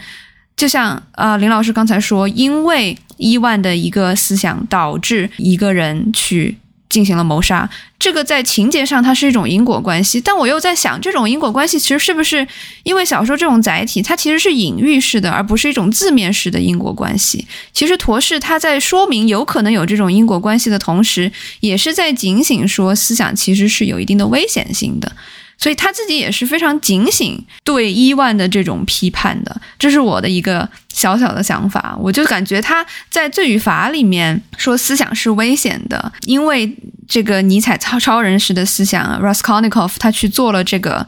C: 就像呃林老师刚才说，因为伊万的一个思想导致一个人去。进行了谋杀，这个在情节上它是一种因果关系，但我又在想，这种因果关系其实是不是因为小说这种载体，它其实是隐喻式的，而不是一种字面式的因果关系。其实陀氏他在说明有可能有这种因果关系的同时，也是在警醒说思想其实是有一定的危险性的。所以他自己也是非常警醒对伊万的这种批判的。这是我的一个小小的想法。我就感觉他在《罪与罚》里面说思想是危险的，因为这个尼采超超人式的思想，Raskolnikov 他去做了这个。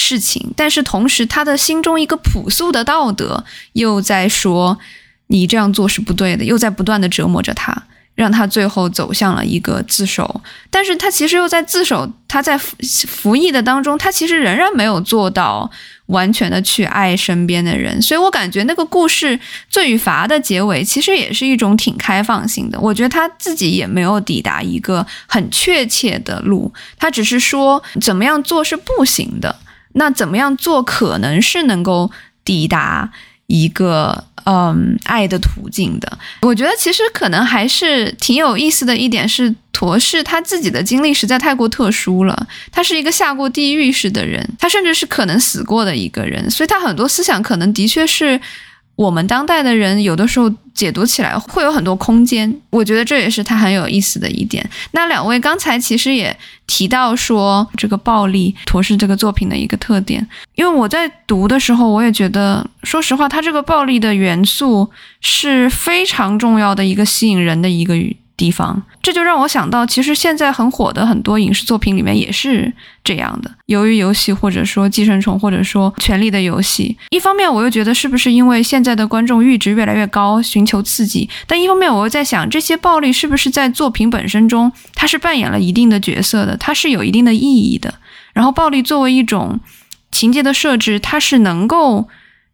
C: 事情，但是同时，他的心中一个朴素的道德又在说你这样做是不对的，又在不断的折磨着他，让他最后走向了一个自首。但是他其实又在自首，他在服服役的当中，他其实仍然没有做到完全的去爱身边的人。所以我感觉那个故事《罪与罚》的结尾其实也是一种挺开放性的。我觉得他自己也没有抵达一个很确切的路，他只是说怎么样做是不行的。那怎么样做可能是能够抵达一个嗯爱的途径的？我觉得其实可能还是挺有意思的一点是，陀氏他自己的经历实在太过特殊了。他是一个下过地狱式的人，他甚至是可能死过的一个人，所以他很多思想可能的确是。我们当代的人有的时候解读起来会有很多空间，我觉得这也是它很有意思的一点。那两位刚才其实也提到说这个暴力，陀氏这个作品的一个特点，因为我在读的时候，我也觉得，说实话，它这个暴力的元素是非常重要的一个吸引人的一个。地方，这就让我想到，其实现在很火的很多影视作品里面也是这样的。由于游戏，或者说寄生虫，或者说权力的游戏，一方面我又觉得是不是因为现在的观众阈值越来越高，寻求刺激；但一方面我又在想，这些暴力是不是在作品本身中，它是扮演了一定的角色的，它是有一定的意义的。然后暴力作为一种情节的设置，它是能够。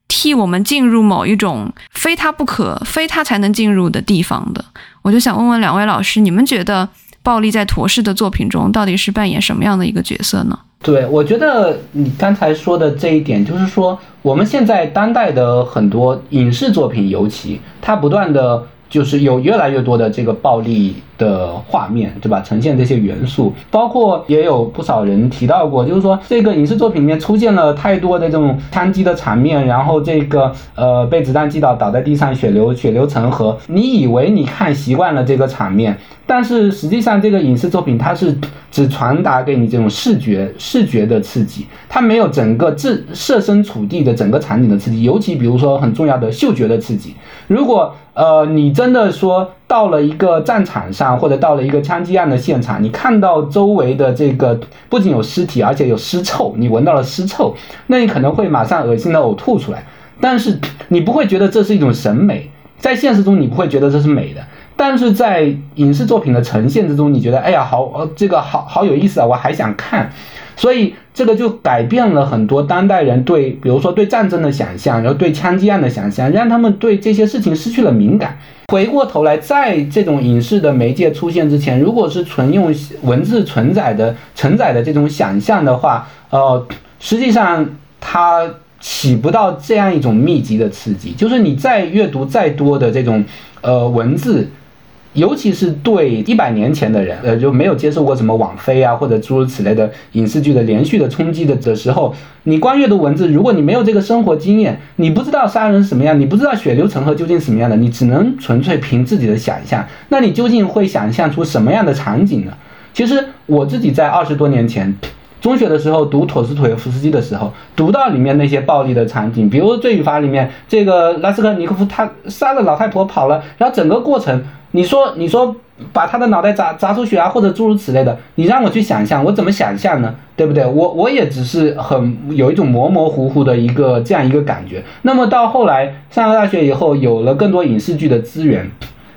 C: 替我们进入某一种非他不可、非他才能进入的地方的，我就想问问两位老师，你们觉得暴力在陀氏的作品中到底是扮演什么样的一个角色呢？
B: 对，我觉得你刚才说的这一点，就是说我们现在当代的很多影视作品，尤其它不断的。就是有越来越多的这个暴力的画面，对吧？呈现这些元素，包括也有不少人提到过，就是说这个影视作品里面出现了太多的这种枪击的场面，然后这个呃被子弹击倒倒在地上，血流血流成河。你以为你看习惯了这个场面，但是实际上这个影视作品它是只传达给你这种视觉视觉的刺激，它没有整个置设身处地的整个场景的刺激，尤其比如说很重要的嗅觉的刺激，如果。呃，你真的说到了一个战场上，或者到了一个枪击案的现场，你看到周围的这个不仅有尸体，而且有尸臭，你闻到了尸臭，那你可能会马上恶心的呕吐出来。但是你不会觉得这是一种审美，在现实中你不会觉得这是美的，但是在影视作品的呈现之中，你觉得哎呀，好，呃，这个好好有意思啊，我还想看。所以这个就改变了很多当代人对，比如说对战争的想象，然后对枪击案的想象，让他们对这些事情失去了敏感。回过头来，在这种影视的媒介出现之前，如果是纯用文字承载的承载的这种想象的话，呃，实际上它起不到这样一种密集的刺激。就是你再阅读再多的这种呃文字。尤其是对一百年前的人，呃，就没有接受过什么网飞啊或者诸如此类的影视剧的连续的冲击的的时候，你光阅读文字，如果你没有这个生活经验，你不知道杀人什么样，你不知道血流成河究竟什么样的，你只能纯粹凭自己的想象，那你究竟会想象出什么样的场景呢？其实我自己在二十多年前中学的时候读陀思妥耶夫斯基的时候，读到里面那些暴力的场景，比如《罪与罚》里面这个拉斯科尼科夫他杀了老太婆跑了，然后整个过程。你说，你说把他的脑袋砸砸出血啊，或者诸如此类的，你让我去想象，我怎么想象呢？对不对？我我也只是很有一种模模糊糊的一个这样一个感觉。那么到后来上了大学以后，有了更多影视剧的资源，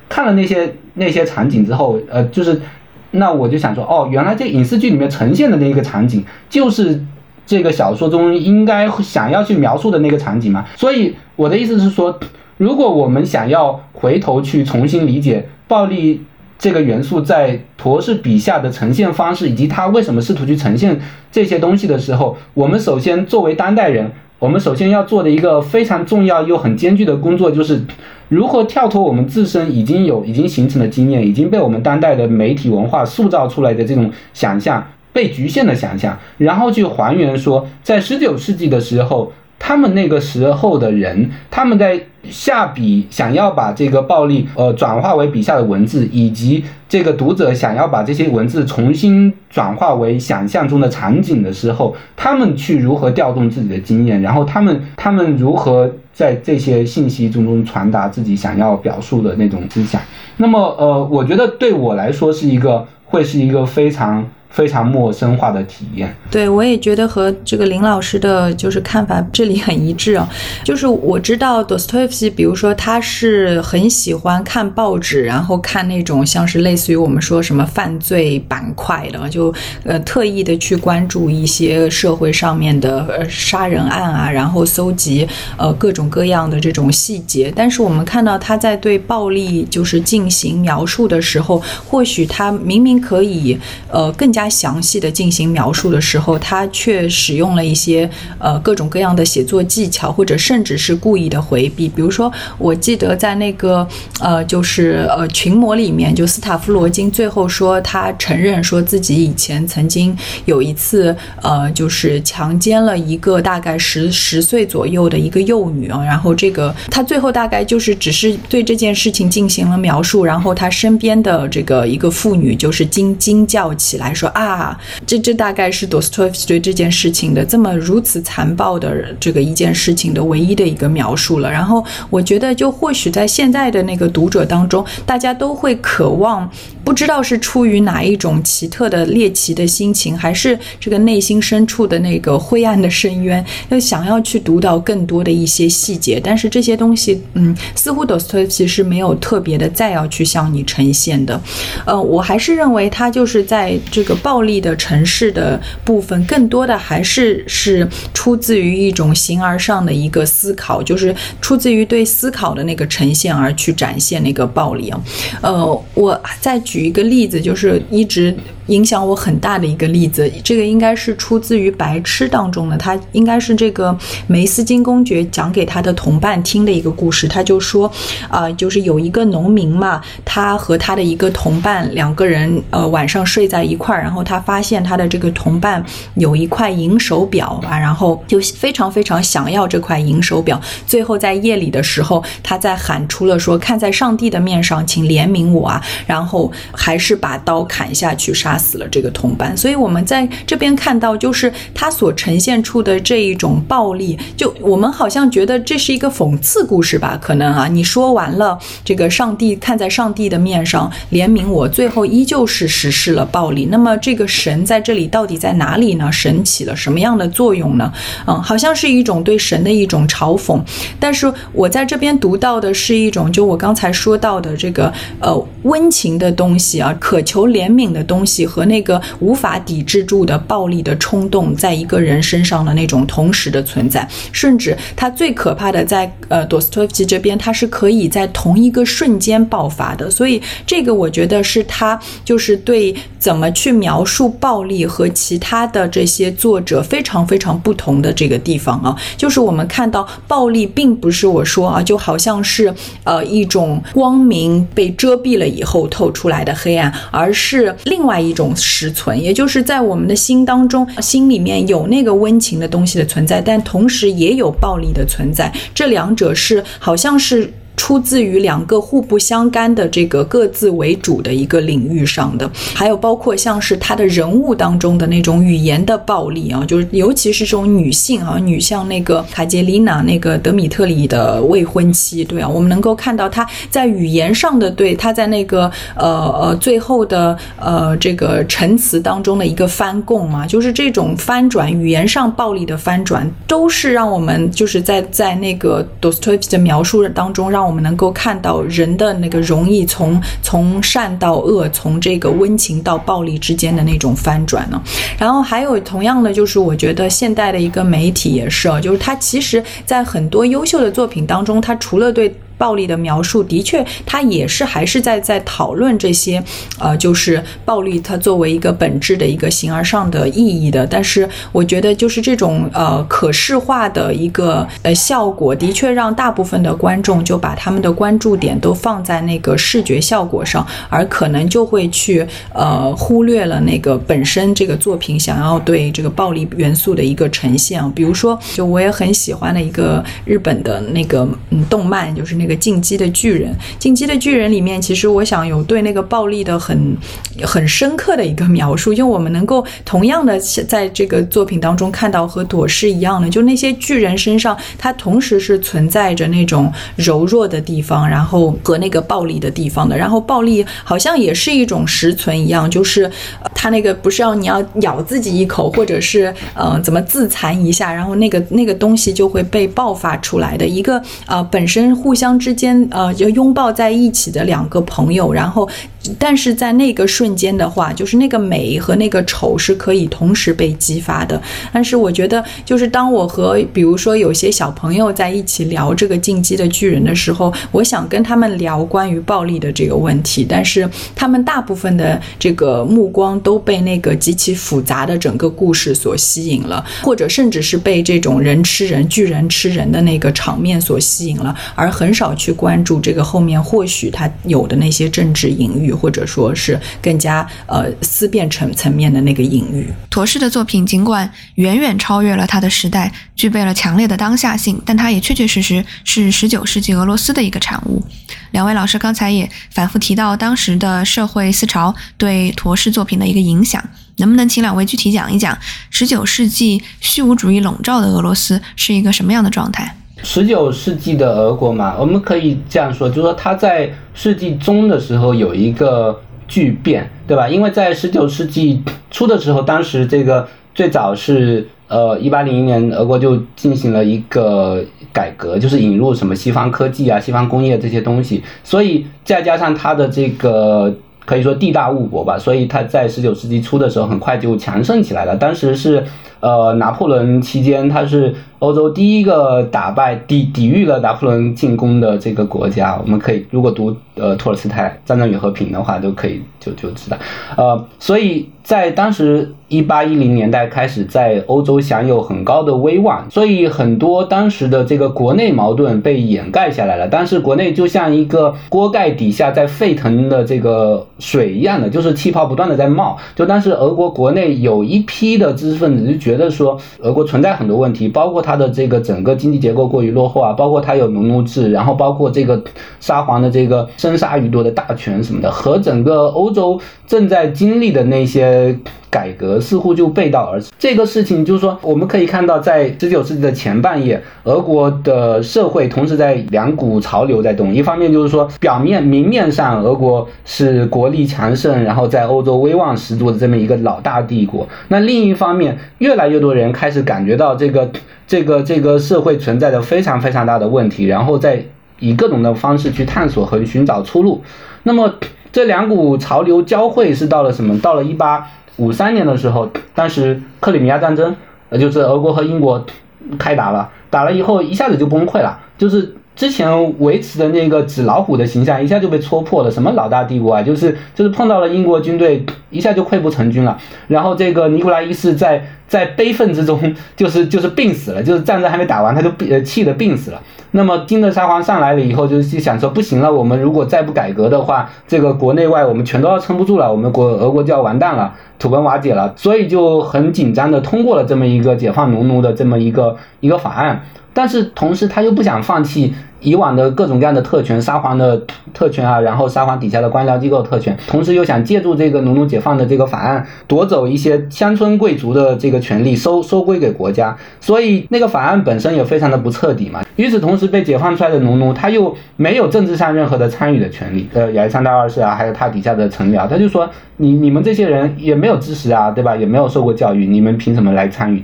B: 看了那些那些场景之后，呃，就是那我就想说，哦，原来这影视剧里面呈现的那个场景，就是这个小说中应该想要去描述的那个场景嘛。所以我的意思是说。如果我们想要回头去重新理解暴力这个元素在陀氏笔下的呈现方式，以及他为什么试图去呈现这些东西的时候，我们首先作为当代人，我们首先要做的一个非常重要又很艰巨的工作，就是如何跳脱我们自身已经有已经形成的经验，已经被我们当代的媒体文化塑造出来的这种想象被局限的想象，然后去还原说，在十九世纪的时候。他们那个时候的人，他们在下笔想要把这个暴力呃转化为笔下的文字，以及这个读者想要把这些文字重新转化为想象中的场景的时候，他们去如何调动自己的经验，然后他们他们如何在这些信息中传达自己想要表述的那种思想。那么呃，我觉得对我来说是一个会是一个非常。非常陌生化的体验，
A: 对我也觉得和这个林老师的就是看法这里很一致啊。就是我知道多斯托耶夫斯基，比如说他是很喜欢看报纸，然后看那种像是类似于我们说什么犯罪板块的，就呃特意的去关注一些社会上面的呃杀人案啊，然后搜集呃各种各样的这种细节。但是我们看到他在对暴力就是进行描述的时候，或许他明明可以呃更加。加详细的进行描述的时候，他却使用了一些呃各种各样的写作技巧，或者甚至是故意的回避。比如说，我记得在那个呃，就是呃群魔里面，就斯塔夫罗金最后说他承认说自己以前曾经有一次呃，就是强奸了一个大概十十岁左右的一个幼女啊。然后这个他最后大概就是只是对这件事情进行了描述，然后他身边的这个一个妇女就是惊惊叫起来说。啊，这这大概是多斯托耶夫斯基对这件事情的这么如此残暴的这个一件事情的唯一的一个描述了。然后我觉得，就或许在现在的那个读者当中，大家都会渴望，不知道是出于哪一种奇特的猎奇的心情，还是这个内心深处的那个灰暗的深渊，要想要去读到更多的一些细节。但是这些东西，嗯，似乎都斯托耶夫斯基是没有特别的再要去向你呈现的。呃，我还是认为他就是在这个。暴力的城市的部分，更多的还是是出自于一种形而上的一个思考，就是出自于对思考的那个呈现而去展现那个暴力啊。呃，我再举举一个例子，就是一直。影响我很大的一个例子，这个应该是出自于《白痴》当中的，他应该是这个梅斯金公爵讲给他的同伴听的一个故事。他就说，啊，就是有一个农民嘛，他和他的一个同伴两个人，呃，晚上睡在一块儿，然后他发现他的这个同伴有一块银手表啊，然后就非常非常想要这块银手表。最后在夜里的时候，他在喊出了说：“看在上帝的面上，请怜悯我啊！”然后还是把刀砍下去杀。死了这个同伴，所以我们在这边看到，就是他所呈现出的这一种暴力，就我们好像觉得这是一个讽刺故事吧？可能啊，你说完了这个上帝看在上帝的面上怜悯我，最后依旧是实施了暴力。那么这个神在这里到底在哪里呢？神起了什么样的作用呢？嗯，好像是一种对神的一种嘲讽。但是我在这边读到的是一种，就我刚才说到的这个呃温情的东西啊，渴求怜悯的东西。和那个无法抵制住的暴力的冲动，在一个人身上的那种同时的存在，甚至他最可怕的，在呃多斯托夫斯基这边，他是可以在同一个瞬间爆发的。所以这个我觉得是他就是对怎么去描述暴力和其他的这些作者非常非常不同的这个地方啊，就是我们看到暴力并不是我说啊，就好像是呃一种光明被遮蔽了以后透出来的黑暗，而是另外一。种实存，也就是在我们的心当中，心里面有那个温情的东西的存在，但同时也有暴力的存在，这两者是好像是。出自于两个互不相干的这个各自为主的一个领域上的，还有包括像是他的人物当中的那种语言的暴力啊，就是尤其是这种女性啊，女像那个卡捷琳娜那个德米特里的未婚妻，对啊，我们能够看到他在语言上的对他在那个呃呃最后的呃这个陈词当中的一个翻供嘛，就是这种翻转语言上暴力的翻转，都是让我们就是在在那个 Dostoevsky 的描述当中让。我们能够看到人的那个容易从从善到恶，从这个温情到暴力之间的那种翻转呢。然后还有同样的，就是我觉得现代的一个媒体也是，就是它其实在很多优秀的作品当中，它除了对。暴力的描述，的确，它也是还是在在讨论这些，呃，就是暴力它作为一个本质的一个形而上的意义的。但是，我觉得就是这种呃可视化的一个呃效果，的确让大部分的观众就把他们的关注点都放在那个视觉效果上，而可能就会去呃忽略了那个本身这个作品想要对这个暴力元素的一个呈现。比如说，就我也很喜欢的一个日本的那个嗯动漫，就是那《一个进击的巨人》。《进击的巨人》里面，其实我想有对那个暴力的很很深刻的一个描述，因为我们能够同样的在这个作品当中看到和朵师一样的，就那些巨人身上，它同时是存在着那种柔弱的地方，然后和那个暴力的地方的。然后暴力好像也是一种实存一样，就是它那个不是要你要咬自己一口，或者是嗯怎么自残一下，然后那个那个东西就会被爆发出来的一个呃本身互相之间呃就拥抱在一起的两个朋友，然后。但是在那个瞬间的话，就是那个美和那个丑是可以同时被激发的。但是我觉得，就是当我和比如说有些小朋友在一起聊这个进击的巨人的时候，我想跟他们聊关于暴力的这个问题，但是他们大部分的这个目光都被那个极其复杂的整个故事所吸引了，或者甚至是被这种人吃人、巨人吃人的那个场面所吸引了，而很少去关注这个后面或许他有的那些政治隐喻。或者说是更加呃思辨层层面的那个隐喻。
C: 陀氏的作品尽管远远超越了他的时代，具备了强烈的当下性，但它也确确实实是十九世纪俄罗斯的一个产物。两位老师刚才也反复提到当时的社会思潮对陀氏作品的一个影响，能不能请两位具体讲一讲十九世纪虚无主义笼罩的俄罗斯是一个什么样的状态？
B: 十九世纪的俄国嘛，我们可以这样说，就是说它在世纪中的时候有一个巨变，对吧？因为在十九世纪初的时候，当时这个最早是呃一八零一年，俄国就进行了一个改革，就是引入什么西方科技啊、西方工业这些东西，所以再加上它的这个可以说地大物博吧，所以它在十九世纪初的时候很快就强盛起来了。当时是呃拿破仑期间，它是。欧洲第一个打败抵抵御了拿破仑进攻的这个国家，我们可以如果读呃托尔斯泰《战争与和平》的话，都可以就就知道，呃，所以在当时一八一零年代开始，在欧洲享有很高的威望，所以很多当时的这个国内矛盾被掩盖下来了。但是国内就像一个锅盖底下在沸腾的这个水一样的，就是气泡不断的在冒。就当时俄国国内有一批的知识分子就觉得说，俄国存在很多问题，包括。它的这个整个经济结构过于落后啊，包括它有农奴制，然后包括这个沙皇的这个生杀予夺的大权什么的，和整个欧洲正在经历的那些。改革似乎就背道而驰。这个事情就是说，我们可以看到，在十九世纪的前半叶，俄国的社会同时在两股潮流在动。一方面就是说，表面明面上俄国是国力强盛，然后在欧洲威望十足的这么一个老大帝国。那另一方面，越来越多人开始感觉到这个这个这个社会存在着非常非常大的问题，然后再以各种的方式去探索和寻找出路。那么这两股潮流交汇是到了什么？到了一八。五三年的时候，当时克里米亚战争，呃，就是俄国和英国开打了，打了以后一下子就崩溃了，就是之前维持的那个纸老虎的形象一下就被戳破了，什么老大帝国啊，就是就是碰到了英国军队，一下就溃不成军了。然后这个尼古拉一世在在悲愤之中，就是就是病死了，就是战争还没打完他就病呃气得病死了。那么金德沙皇上来了以后，就是想说不行了，我们如果再不改革的话，这个国内外我们全都要撑不住了，我们国俄国就要完蛋了。土崩瓦解了，所以就很紧张的通过了这么一个解放农奴的这么一个一个法案，但是同时他又不想放弃。以往的各种各样的特权，沙皇的特权啊，然后沙皇底下的官僚机构特权，同时又想借助这个农奴解放的这个法案，夺走一些乡村贵族的这个权利，收收归给国家。所以那个法案本身也非常的不彻底嘛。与此同时，被解放出来的农奴他又没有政治上任何的参与的权利。呃，亚历山大二世啊，还有他底下的臣僚，他就说你你们这些人也没有知识啊，对吧？也没有受过教育，你们凭什么来参与？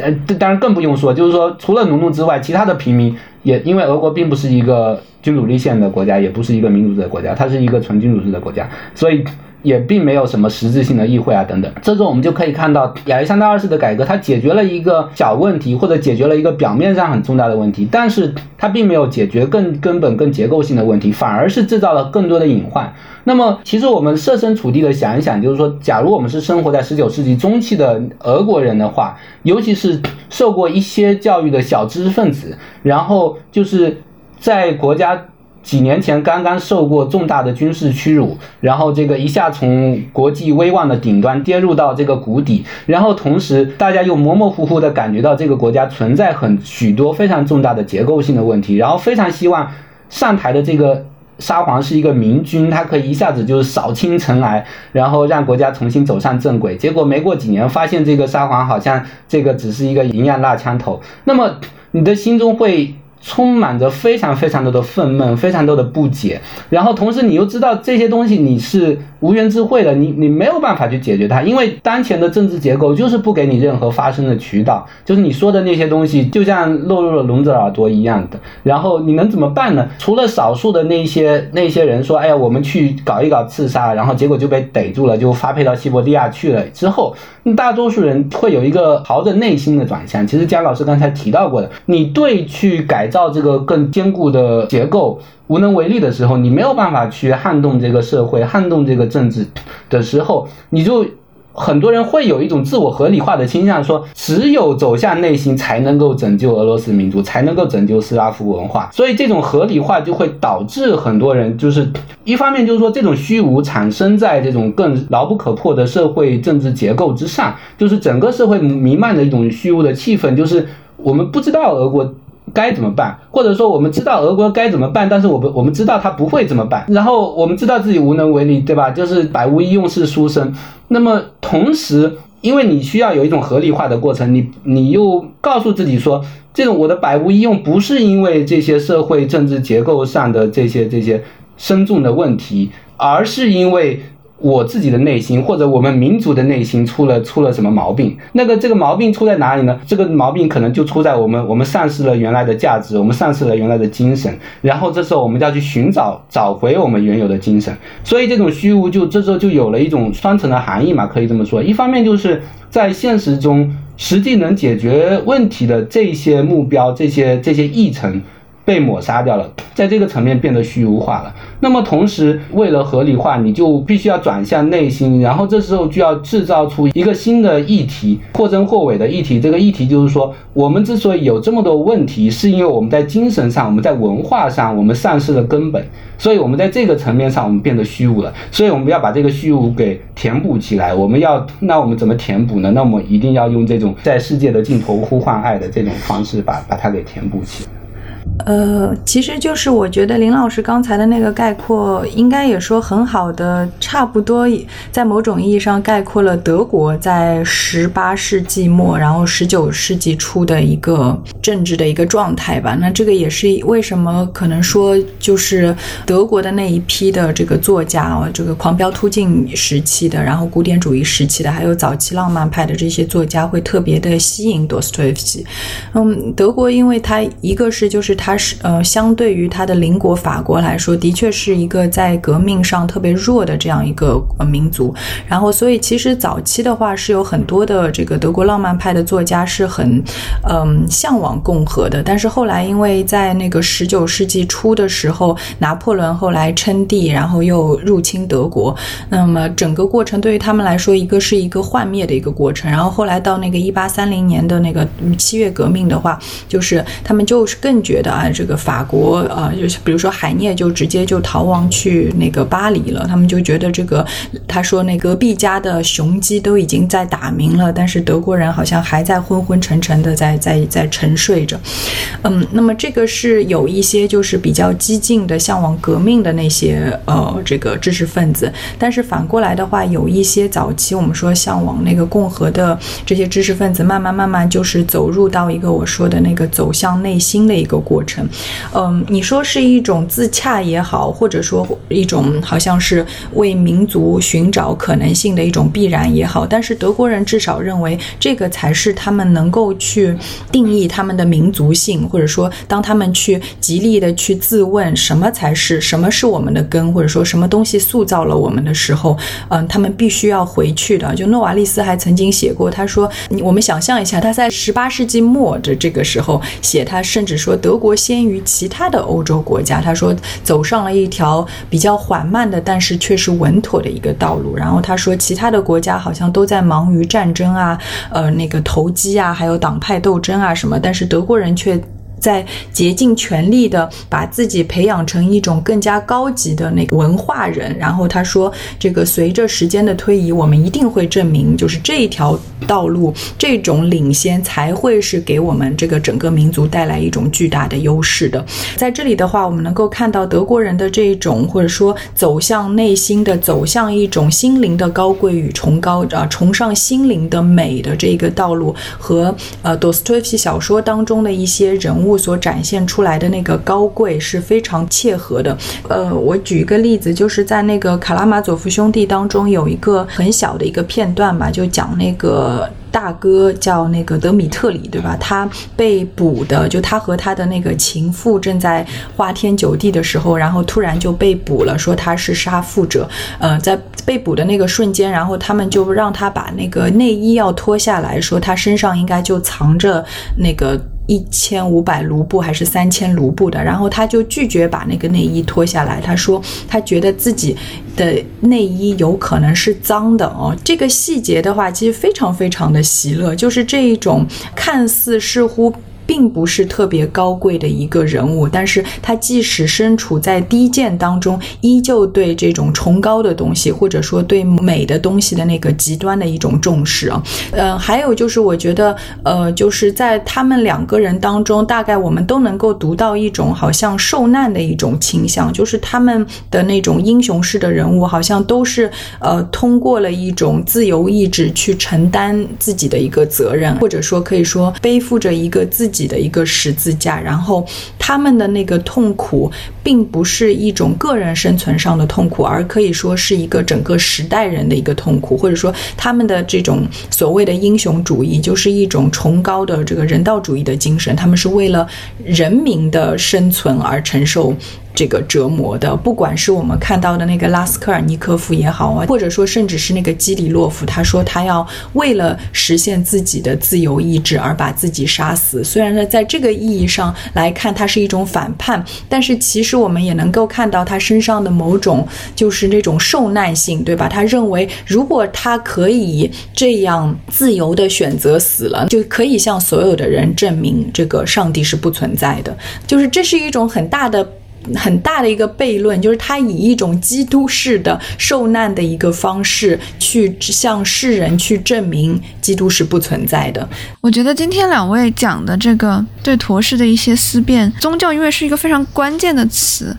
B: 呃，当然更不用说，就是说除了农奴之外，其他的平民。也因为俄国并不是一个君主立宪的国家，也不是一个民主制的国家，它是一个纯君主制的国家，所以也并没有什么实质性的议会啊等等。这时候我们就可以看到亚历山大二世的改革，它解决了一个小问题，或者解决了一个表面上很重大的问题，但是它并没有解决更根本、更结构性的问题，反而是制造了更多的隐患。那么，其实我们设身处地的想一想，就是说，假如我们是生活在十九世纪中期的俄国人的话，尤其是受过一些教育的小知识分子，然后就是在国家。几年前刚刚受过重大的军事屈辱，然后这个一下从国际威望的顶端跌入到这个谷底，然后同时大家又模模糊糊的感觉到这个国家存在很许多非常重大的结构性的问题，然后非常希望上台的这个沙皇是一个明君，他可以一下子就是扫清尘埃，然后让国家重新走上正轨。结果没过几年，发现这个沙皇好像这个只是一个营养辣枪头，那么你的心中会。充满着非常非常多的愤懑，非常多的不解，然后同时你又知道这些东西你是无缘之慧的，你你没有办法去解决它，因为当前的政治结构就是不给你任何发声的渠道，就是你说的那些东西就像落入了聋子耳朵一样的，然后你能怎么办呢？除了少数的那些那些人说，哎呀，我们去搞一搞刺杀，然后结果就被逮住了，就发配到西伯利亚去了之后，大多数人会有一个朝着内心的转向。其实姜老师刚才提到过的，你对去改。造这个更坚固的结构无能为力的时候，你没有办法去撼动这个社会、撼动这个政治的时候，你就很多人会有一种自我合理化的倾向，说只有走向内心才能够拯救俄罗斯民族，才能够拯救斯拉夫文化。所以这种合理化就会导致很多人就是一方面就是说这种虚无产生在这种更牢不可破的社会政治结构之上，就是整个社会弥漫的一种虚无的气氛，就是我们不知道俄国。该怎么办？或者说我们知道俄国该怎么办，但是我们我们知道他不会怎么办，然后我们知道自己无能为力，对吧？就是百无一用是书生。那么同时，因为你需要有一种合理化的过程，你你又告诉自己说，这种我的百无一用不是因为这些社会政治结构上的这些这些深重的问题，而是因为。我自己的内心，或者我们民族的内心出了出了什么毛病？那个这个毛病出在哪里呢？这个毛病可能就出在我们我们丧失了原来的价值，我们丧失了原来的精神。然后这时候我们就要去寻找找回我们原有的精神。所以这种虚无就这时候就有了一种双层的含义嘛，可以这么说。一方面就是在现实中实际能解决问题的这些目标，这些这些议程。被抹杀掉了，在这个层面变得虚无化了。那么同时，为了合理化，你就必须要转向内心，然后这时候就要制造出一个新的议题，或真或伪的议题。这个议题就是说，我们之所以有这么多问题，是因为我们在精神上、我们在文化上，我们丧失了根本，所以我们在这个层面上，我们变得虚无了。所以我们要把这个虚无给填补起来。我们要，那我们怎么填补呢？那我们一定要用这种在世界的尽头呼唤爱的这种方式，把把它给填补起来。
A: 呃，其实就是我觉得林老师刚才的那个概括，应该也说很好的，差不多在某种意义上概括了德国在十八世纪末，然后十九世纪初的一个政治的一个状态吧。那这个也是为什么可能说，就是德国的那一批的这个作家哦，这个狂飙突进时期的，然后古典主义时期的，还有早期浪漫派的这些作家，会特别的吸引多斯托耶夫斯基。嗯，德国因为它一个是就是它。它是呃，相对于它的邻国法国来说，的确是一个在革命上特别弱的这样一个呃民族。然后，所以其实早期的话是有很多的这个德国浪漫派的作家是很嗯向往共和的。但是后来，因为在那个十九世纪初的时候，拿破仑后来称帝，然后又入侵德国，那么整个过程对于他们来说，一个是一个幻灭的一个过程。然后后来到那个一八三零年的那个七月革命的话，就是他们就是更觉得。啊，这个法国啊，就是比如说海涅就直接就逃亡去那个巴黎了。他们就觉得这个，他说那隔壁家的雄鸡都已经在打鸣了，但是德国人好像还在昏昏沉沉的在在在沉睡着。嗯，那么这个是有一些就是比较激进的向往革命的那些呃这个知识分子，但是反过来的话，有一些早期我们说向往那个共和的这些知识分子，慢慢慢慢就是走入到一个我说的那个走向内心的一个过。过程。嗯，你说是一种自洽也好，或者说一种好像是为民族寻找可能性的一种必然也好，但是德国人至少认为这个才是他们能够去定义他们的民族性，或者说当他们去极力的去自问什么才是什么是我们的根，或者说什么东西塑造了我们的时候，嗯，他们必须要回去的。就诺瓦利斯还曾经写过，他说，我们想象一下，他在十八世纪末的这个时候写，他甚至说德国先于其他的欧洲国家，他说走上了一条比较缓慢的，但是却是稳妥的一个道路。然后他说，其他的国家好像都在忙于战争啊，呃，那个投机啊，还有党派斗争啊什么，但是德国人却。在竭尽全力的把自己培养成一种更加高级的那个文化人，然后他说，这个随着时间的推移，我们一定会证明，就是这一条道路，这种领先才会是给我们这个整个民族带来一种巨大的优势的。在这里的话，我们能够看到德国人的这种或者说走向内心的，走向一种心灵的高贵与崇高啊，崇尚心灵的美的这个道路，和呃多斯托耶夫斯基小说当中的一些人物。所展现出来的那个高贵是非常切合的。呃，我举一个例子，就是在那个《卡拉马佐夫兄弟》当中有一个很小的一个片段吧，就讲那个大哥叫那个德米特里，对吧？他被捕的，就他和他的那个情妇正在花天酒地的时候，然后突然就被捕了，说他是杀父者。呃，在被捕的那个瞬间，然后他们就让他把那个内衣要脱下来，说他身上应该就藏着那个。一千五百卢布还是三千卢布的，然后他就拒绝把那个内衣脱下来。他说他觉得自己的内衣有可能是脏的哦。这个细节的话，其实非常非常的喜乐，就是这一种看似似乎。并不是特别高贵的一个人物，但是他即使身处在低贱当中，依旧对这种崇高的东西，或者说对美的东西的那个极端的一种重视啊。呃，还有就是，我觉得，呃，就是在他们两个人当中，大概我们都能够读到一种好像受难的一种倾向，就是他们的那种英雄式的人物，好像都是呃通过了一种自由意志去承担自己的一个责任，或者说可以说背负着一个自己。的一个十字架，然后他们的那个痛苦，并不是一种个人生存上的痛苦，而可以说是一个整个时代人的一个痛苦，或者说他们的这种所谓的英雄主义，就是一种崇高的这个人道主义的精神，他们是为了人民的生存而承受。这个折磨的，不管是我们看到的那个拉斯科尔尼科夫也好啊，或者说甚至是那个基里洛夫，他说他要为了实现自己的自由意志而把自己杀死。虽然呢，在这个意义上来看，他是一种反叛，但是其实我们也能够看到他身上的某种就是那种受难性，对吧？他认为，如果他可以这样自由的选择死了，就可以向所有的人证明这个上帝是不存在的。就是这是一种很大的。很大的一个悖论，就是他以一种基督式的受难的一个方式，去向世人去证明基督是不存在的。
C: 我觉得今天两位讲的这个对陀氏的一些思辨，宗教因为是一个非常关键的词。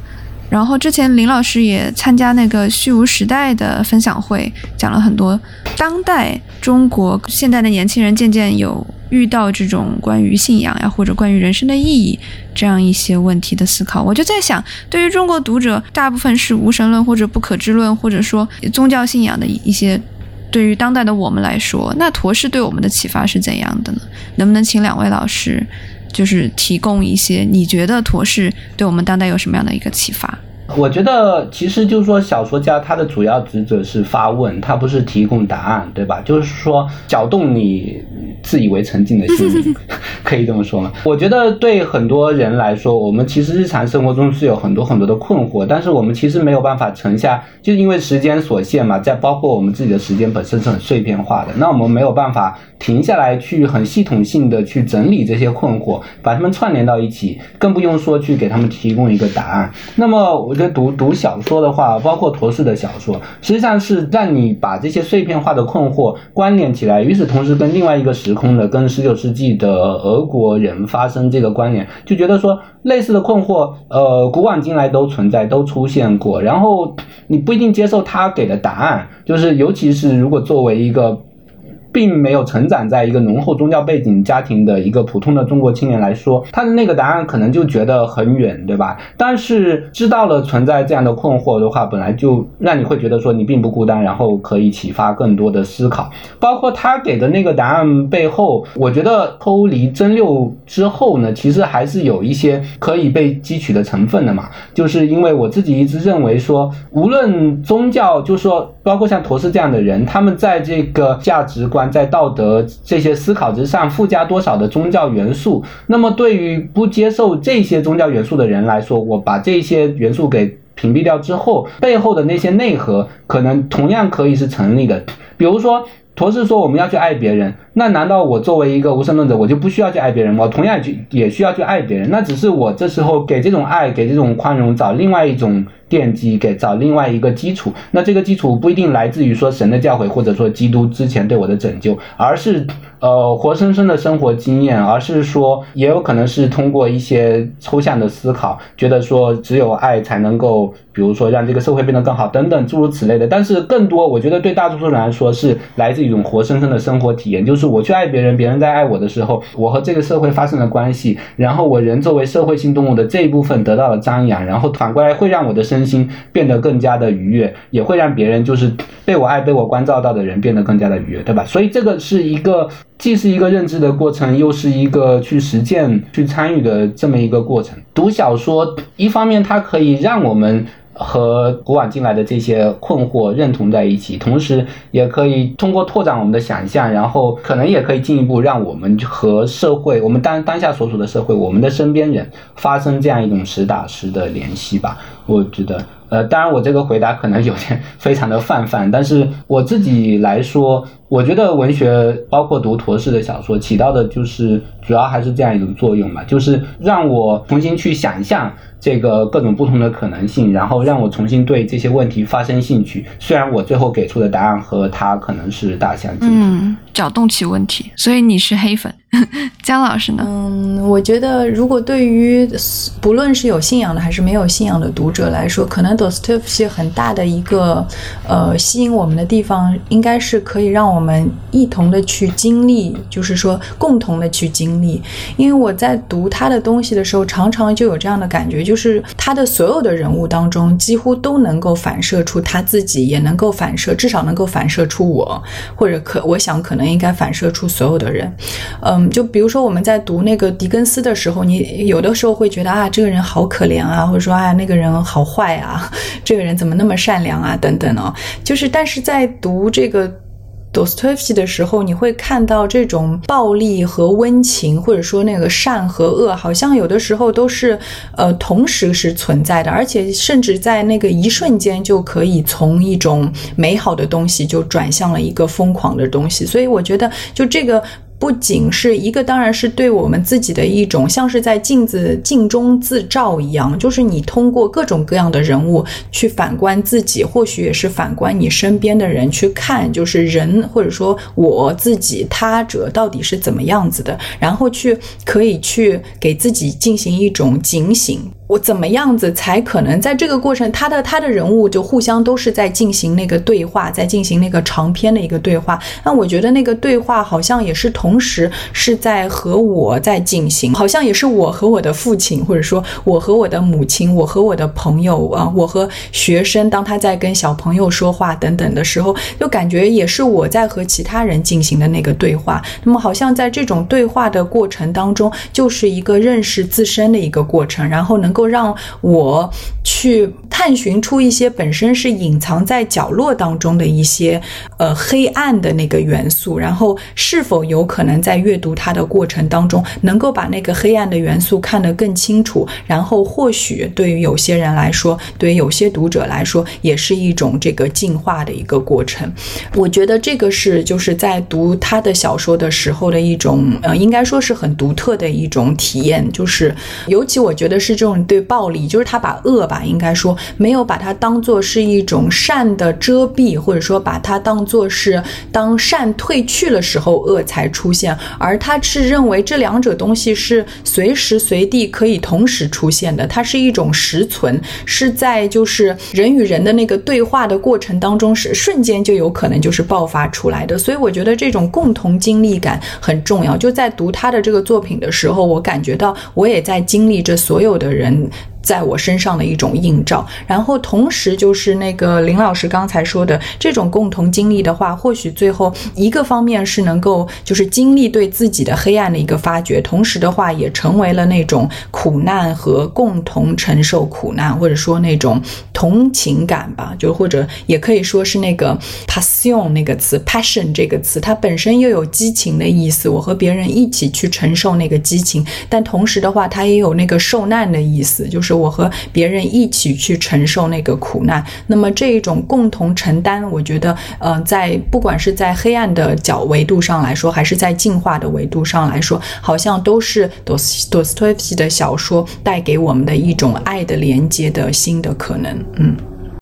C: 然后之前林老师也参加那个虚无时代的分享会，讲了很多当代中国现代的年轻人渐渐有遇到这种关于信仰呀或者关于人生的意义这样一些问题的思考。我就在想，对于中国读者，大部分是无神论或者不可知论，或者说宗教信仰的一些，对于当代的我们来说，那陀氏对我们的启发是怎样的呢？能不能请两位老师？就是提供一些你觉得陀氏对我们当代有什么样的一个启发？
B: 我觉得其实就是说，小说家他的主要职责是发问，他不是提供答案，对吧？就是说搅动你自以为沉静的心灵，可以这么说吗？我觉得对很多人来说，我们其实日常生活中是有很多很多的困惑，但是我们其实没有办法沉下，就是因为时间所限嘛，在包括我们自己的时间本身是很碎片化的，那我们没有办法停下来去很系统性的去整理这些困惑，把它们串联到一起，更不用说去给他们提供一个答案。那么我觉得。读读小说的话，包括陀氏的小说，实际上是让你把这些碎片化的困惑关联起来，与此同时跟另外一个时时空的，跟十九世纪的俄国人发生这个关联，就觉得说类似的困惑，呃，古往今来都存在，都出现过。然后你不一定接受他给的答案，就是尤其是如果作为一个并没有成长在一个浓厚宗教背景家庭的一个普通的中国青年来说，他的那个答案可能就觉得很远，对吧？但是知道了存在这样的困惑的话，本来就让你会觉得说你并不孤单，然后可以启发更多的思考。包括他给的那个答案背后，我觉得抽离真六之后呢，其实还是有一些可以被汲取的成分的嘛。就是因为我自己一直认为说，无论宗教，就是说包括像陀思这样的人，他们在这个价值观、在道德这些思考之上附加多少的宗教元素，那么对于不接受这些宗教元素的人来说，我把这些元素给屏蔽掉之后，背后的那些内核可能同样可以是成立的。比如说，陀思说我们要去爱别人，那难道我作为一个无神论者，我就不需要去爱别人吗？我同样去也需要去爱别人，那只是我这时候给这种爱、给这种宽容找另外一种。奠基给找另外一个基础，那这个基础不一定来自于说神的教诲，或者说基督之前对我的拯救，而是呃活生生的生活经验，而是说也有可能是通过一些抽象的思考，觉得说只有爱才能够，比如说让这个社会变得更好等等诸如此类的。但是更多，我觉得对大多数人来说是来自一种活生生的生活体验，就是我去爱别人，别人在爱我的时候，我和这个社会发生了关系，然后我人作为社会性动物的这一部分得到了张扬，然后反过来会让我的身。心变得更加的愉悦，也会让别人就是被我爱、被我关照到的人变得更加的愉悦，对吧？所以这个是一个既是一个认知的过程，又是一个去实践、去参与的这么一个过程。读小说，一方面它可以让我们。和古往今来的这些困惑认同在一起，同时也可以通过拓展我们的想象，然后可能也可以进一步让我们和社会，我们当当下所处的社会，我们的身边人发生这样一种实打实的联系吧。我觉得，呃，当然我这个回答可能有点 非常的泛泛，但是我自己来说，我觉得文学包括读陀氏的小说，起到的就是主要还是这样一种作用嘛，就是让我重新去想象。这个各种不同的可能性，然后让我重新对这些问题发生兴趣。虽然我最后给出的答案和他可能是大相径
C: 庭，嗯搅动起问题。所以你是黑粉，姜老师呢？
A: 嗯，我觉得如果对于不论是有信仰的还是没有信仰的读者来说，可能 Dostoevsky 很大的一个呃吸引我们的地方，应该是可以让我我们一同的去经历，就是说共同的去经历。因为我在读他的东西的时候，常常就有这样的感觉，就。是他的所有的人物当中，几乎都能够反射出他自己，也能够反射，至少能够反射出我，或者可，我想可能应该反射出所有的人。嗯，就比如说我们在读那个狄更斯的时候，你有的时候会觉得啊，这个人好可怜啊，或者说啊，那个人好坏啊，这个人怎么那么善良啊，等等哦。就是，但是在读这个。Dostoevsky 的时候，你会看到这种暴力和温情，或者说那个善和恶，好像有的时候都是呃同时是存在的，而且甚至在那个一瞬间就可以从一种美好的东西就转向了一个疯狂的东西。所以我觉得，就这个。不仅是一个，当然是对我们自己的一种，像是在镜子镜中自照一样，就是你通过各种各样的人物去反观自己，或许也是反观你身边的人，去看就是人或者说我自己他者到底是怎么样子的，然后去可以去给自己进行一种警醒。我怎么样子才可能在这个过程，他的他的人物就互相都是在进行那个对话，在进行那个长篇的一个对话。那我觉得那个对话好像也是同时是在和我在进行，好像也是我和我的父亲，或者说我和我的母亲，我和我的朋友啊，我和学生，当他在跟小朋友说话等等的时候，就感觉也是我在和其他人进行的那个对话。那么好像在这种对话的过程当中，就是一个认识自身的一个过程，然后能够。够让我去探寻出一些本身是隐藏在角落当中的一些呃黑暗的那个元素，然后是否有可能在阅读它的过程当中，能够把那个黑暗的元素看得更清楚，然后或许对于有些人来说，对于有些读者来说，也是一种这个进化的一个过程。我觉得这个是就是在读他的小说的时候的一种呃，应该说是很独特的一种体验，就是尤其我觉得是这种。对暴力，就是他把恶吧，应该说没有把它当做是一种善的遮蔽，或者说把它当做是当善退去了时候恶才出现，而他是认为这两者东西是随时随地可以同时出现的，它是一种实存，是在就是人与人的那个对话的过程当中，是瞬间就有可能就是爆发出来的。所以我觉得这种共同经历感很重要。就在读他的这个作品的时候，我感觉到我也在经历着所有的人。and 在我身上的一种映照，然后同时就是那个林老师刚才说的这种共同经历的话，或许最后一个方面是能够就是经历对自己的黑暗的一个发掘，同时的话也成为了那种苦难和共同承受苦难，或者说那种同情感吧，就或者也可以说是那个 passion 那个词，passion 这个词，它本身又有激情的意思，我和别人一起去承受那个激情，但同时的话，它也有那个受难的意思，就是。我和别人一起去承受那个苦难，那么这一种共同承担，我觉得，呃，在不管是在黑暗的角维度上来说，还是在进化的维度上来说，好像都是多斯多斯托耶夫斯基的小说带给我们的一种爱的连接的新的可能。嗯，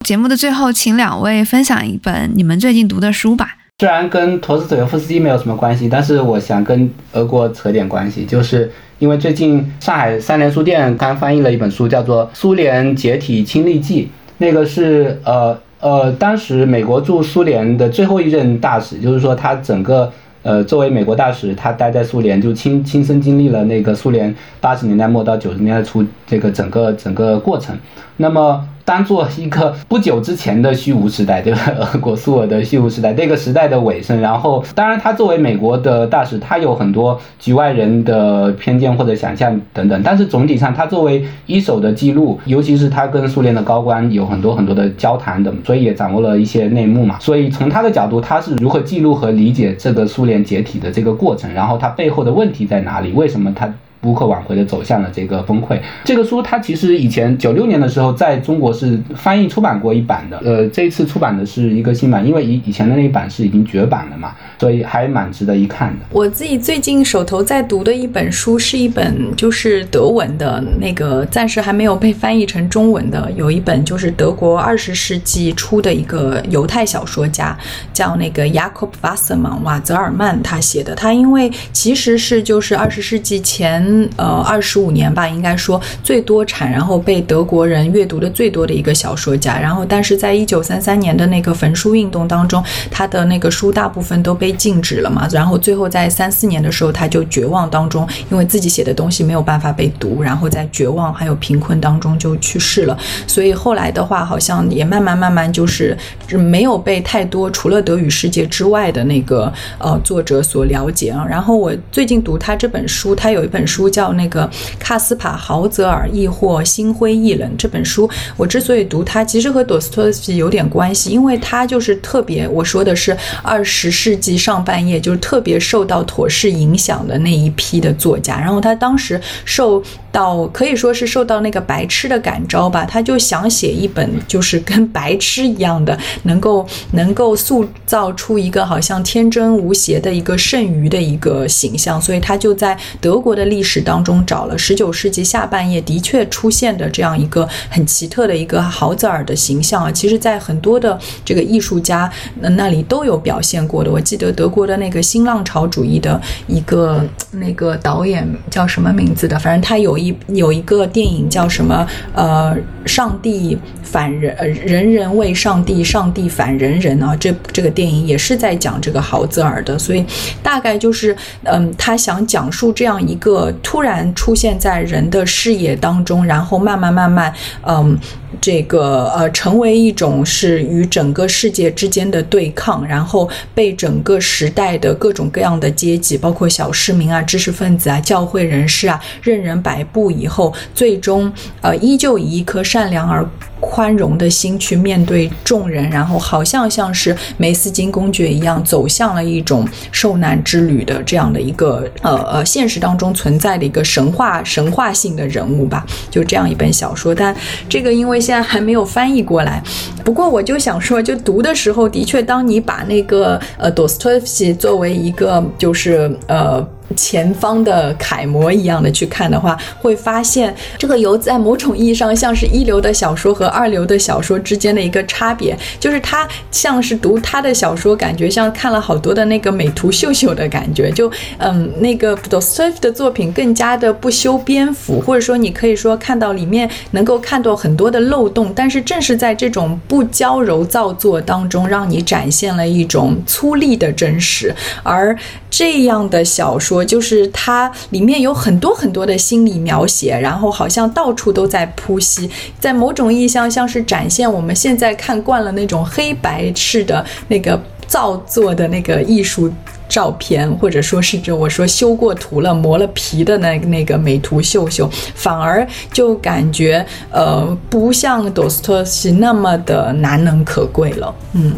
C: 节目的最后，请两位分享一本你们最近读的书吧。
B: 虽然跟陀思妥耶夫斯基没有什么关系，但是我想跟俄国扯点关系，就是。因为最近上海三联书店刚翻译了一本书，叫做《苏联解体亲历记》，那个是呃呃，当时美国驻苏联的最后一任大使，就是说他整个呃作为美国大使，他待在苏联就亲亲身经历了那个苏联八十年代末到九十年代初这个整个整个过程，那么。当做一个不久之前的虚无时代，对吧？俄国苏俄的虚无时代，那个时代的尾声。然后，当然，他作为美国的大使，他有很多局外人的偏见或者想象等等。但是总体上，他作为一手的记录，尤其是他跟苏联的高官有很多很多的交谈等，所以也掌握了一些内幕嘛。所以从他的角度，他是如何记录和理解这个苏联解体的这个过程，然后他背后的问题在哪里？为什么他？不可挽回的走向了这个崩溃。这个书它其实以前九六年的时候在中国是翻译出版过一版的，呃，这一次出版的是一个新版，因为以以前的那一版是已经绝版了嘛，所以还蛮值得一看的。
A: 我自己最近手头在读的一本书是一本就是德文的那个，暂时还没有被翻译成中文的，有一本就是德国二十世纪初的一个犹太小说家，叫那个 Jakob Wasserman 瓦泽尔曼他写的，他因为其实是就是二十世纪前。嗯呃，二十五年吧，应该说最多产，然后被德国人阅读的最多的一个小说家。然后，但是在一九三三年的那个焚书运动当中，他的那个书大部分都被禁止了嘛。然后最后在三四年的时候，他就绝望当中，因为自己写的东西没有办法被读，然后在绝望还有贫困当中就去世了。所以后来的话，好像也慢慢慢慢就是没有被太多除了德语世界之外的那个呃作者所了解啊。然后我最近读他这本书，他有一本书。书叫那个卡斯帕豪泽尔，亦或心灰意冷。这本书我之所以读它，其实和朵斯托耶夫斯基有点关系，因为他就是特别，我说的是二十世纪上半叶，就是特别受到妥氏影响的那一批的作家。然后他当时受。到可以说是受到那个白痴的感召吧，他就想写一本就是跟白痴一样的，能够能够塑造出一个好像天真无邪的一个剩余的一个形象，所以他就在德国的历史当中找了十九世纪下半叶的确出现的这样一个很奇特的一个豪泽尔的形象啊，其实在很多的这个艺术家那里都有表现过的。我记得德国的那个新浪潮主义的一个那个导演叫什么名字的，反正他有。一有一个电影叫什么？呃，上帝反人，呃，人人为上帝，上帝反人人啊！这这个电影也是在讲这个豪泽尔的，所以大概就是，嗯，他想讲述这样一个突然出现在人的视野当中，然后慢慢慢慢，嗯。这个呃，成为一种是与整个世界之间的对抗，然后被整个时代的各种各样的阶级，包括小市民啊、知识分子啊、教会人士啊，任人摆布以后，最终呃，依旧以一颗善良而。宽容的心去面对众人，然后好像像是梅斯金公爵一样，走向了一种受难之旅的这样的一个呃呃现实当中存在的一个神话神话性的人物吧，就这样一本小说。但这个因为现在还没有翻译过来，不过我就想说，就读的时候，的确，当你把那个呃，，Dostoevsky 作为一个就是呃。前方的楷模一样的去看的话，会发现这个游在某种意义上像是一流的小说和二流的小说之间的一个差别，就是他像是读他的小说，感觉像看了好多的那个美图秀秀的感觉，就嗯，那个 d o s t o e v 的作品更加的不修边幅，或者说你可以说看到里面能够看到很多的漏洞，但是正是在这种不娇柔造作当中，让你展现了一种粗粝的真实，而这样的小说。就是它里面有很多很多的心理描写，然后好像到处都在铺析，在某种意义上像是展现我们现在看惯了那种黑白式的那个造作的那个艺术照片，或者说是这我说修过图了、磨了皮的那那个美图秀秀，反而就感觉呃不像多斯托西那么的难能可贵了，嗯。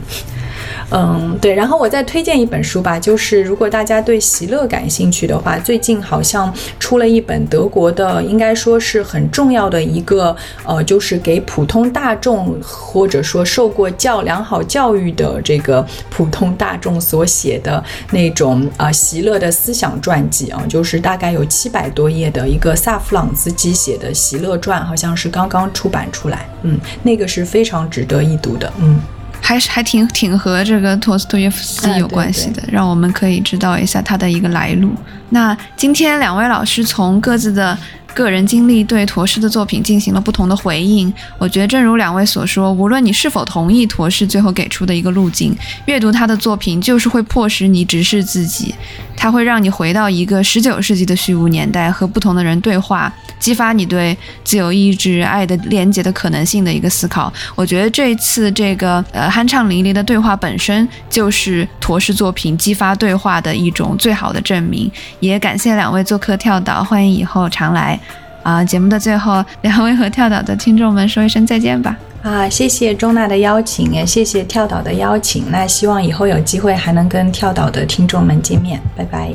A: 嗯，对，然后我再推荐一本书吧，就是如果大家对席勒感兴趣的话，最近好像出了一本德国的，应该说是很重要的一个，呃，就是给普通大众或者说受过教良好教育的这个普通大众所写的那种啊席勒的思想传记啊，就是大概有七百多页的一个萨弗朗斯基写的席勒传，好像是刚刚出版出来，嗯，那个是非常值得一读的，嗯。
C: 还是还挺挺和这个托斯托耶夫斯基有关系的，让我们可以知道一下他的一个来路。那今天两位老师从各自的。个人经历对陀氏的作品进行了不同的回应。我觉得，正如两位所说，无论你是否同意陀氏最后给出的一个路径，阅读他的作品就是会迫使你直视自己，它会让你回到一个十九世纪的虚无年代，和不同的人对话，激发你对自由意志、爱的连结的可能性的一个思考。我觉得这一次这个呃酣畅淋漓的对话本身就是陀氏作品激发对话的一种最好的证明。也感谢两位做客跳岛，欢迎以后常来。啊，节目的最后，两位和跳岛的听众们说一声再见吧。
A: 啊，谢谢钟娜的邀请，也谢谢跳岛的邀请。那希望以后有机会还能跟跳岛的听众们见面。拜拜。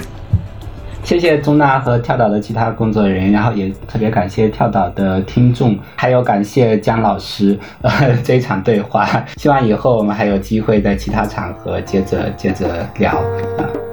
B: 谢谢钟娜和跳岛的其他工作人员，然后也特别感谢跳岛的听众，还有感谢姜老师呃这一场对话。希望以后我们还有机会在其他场合接着接着聊啊。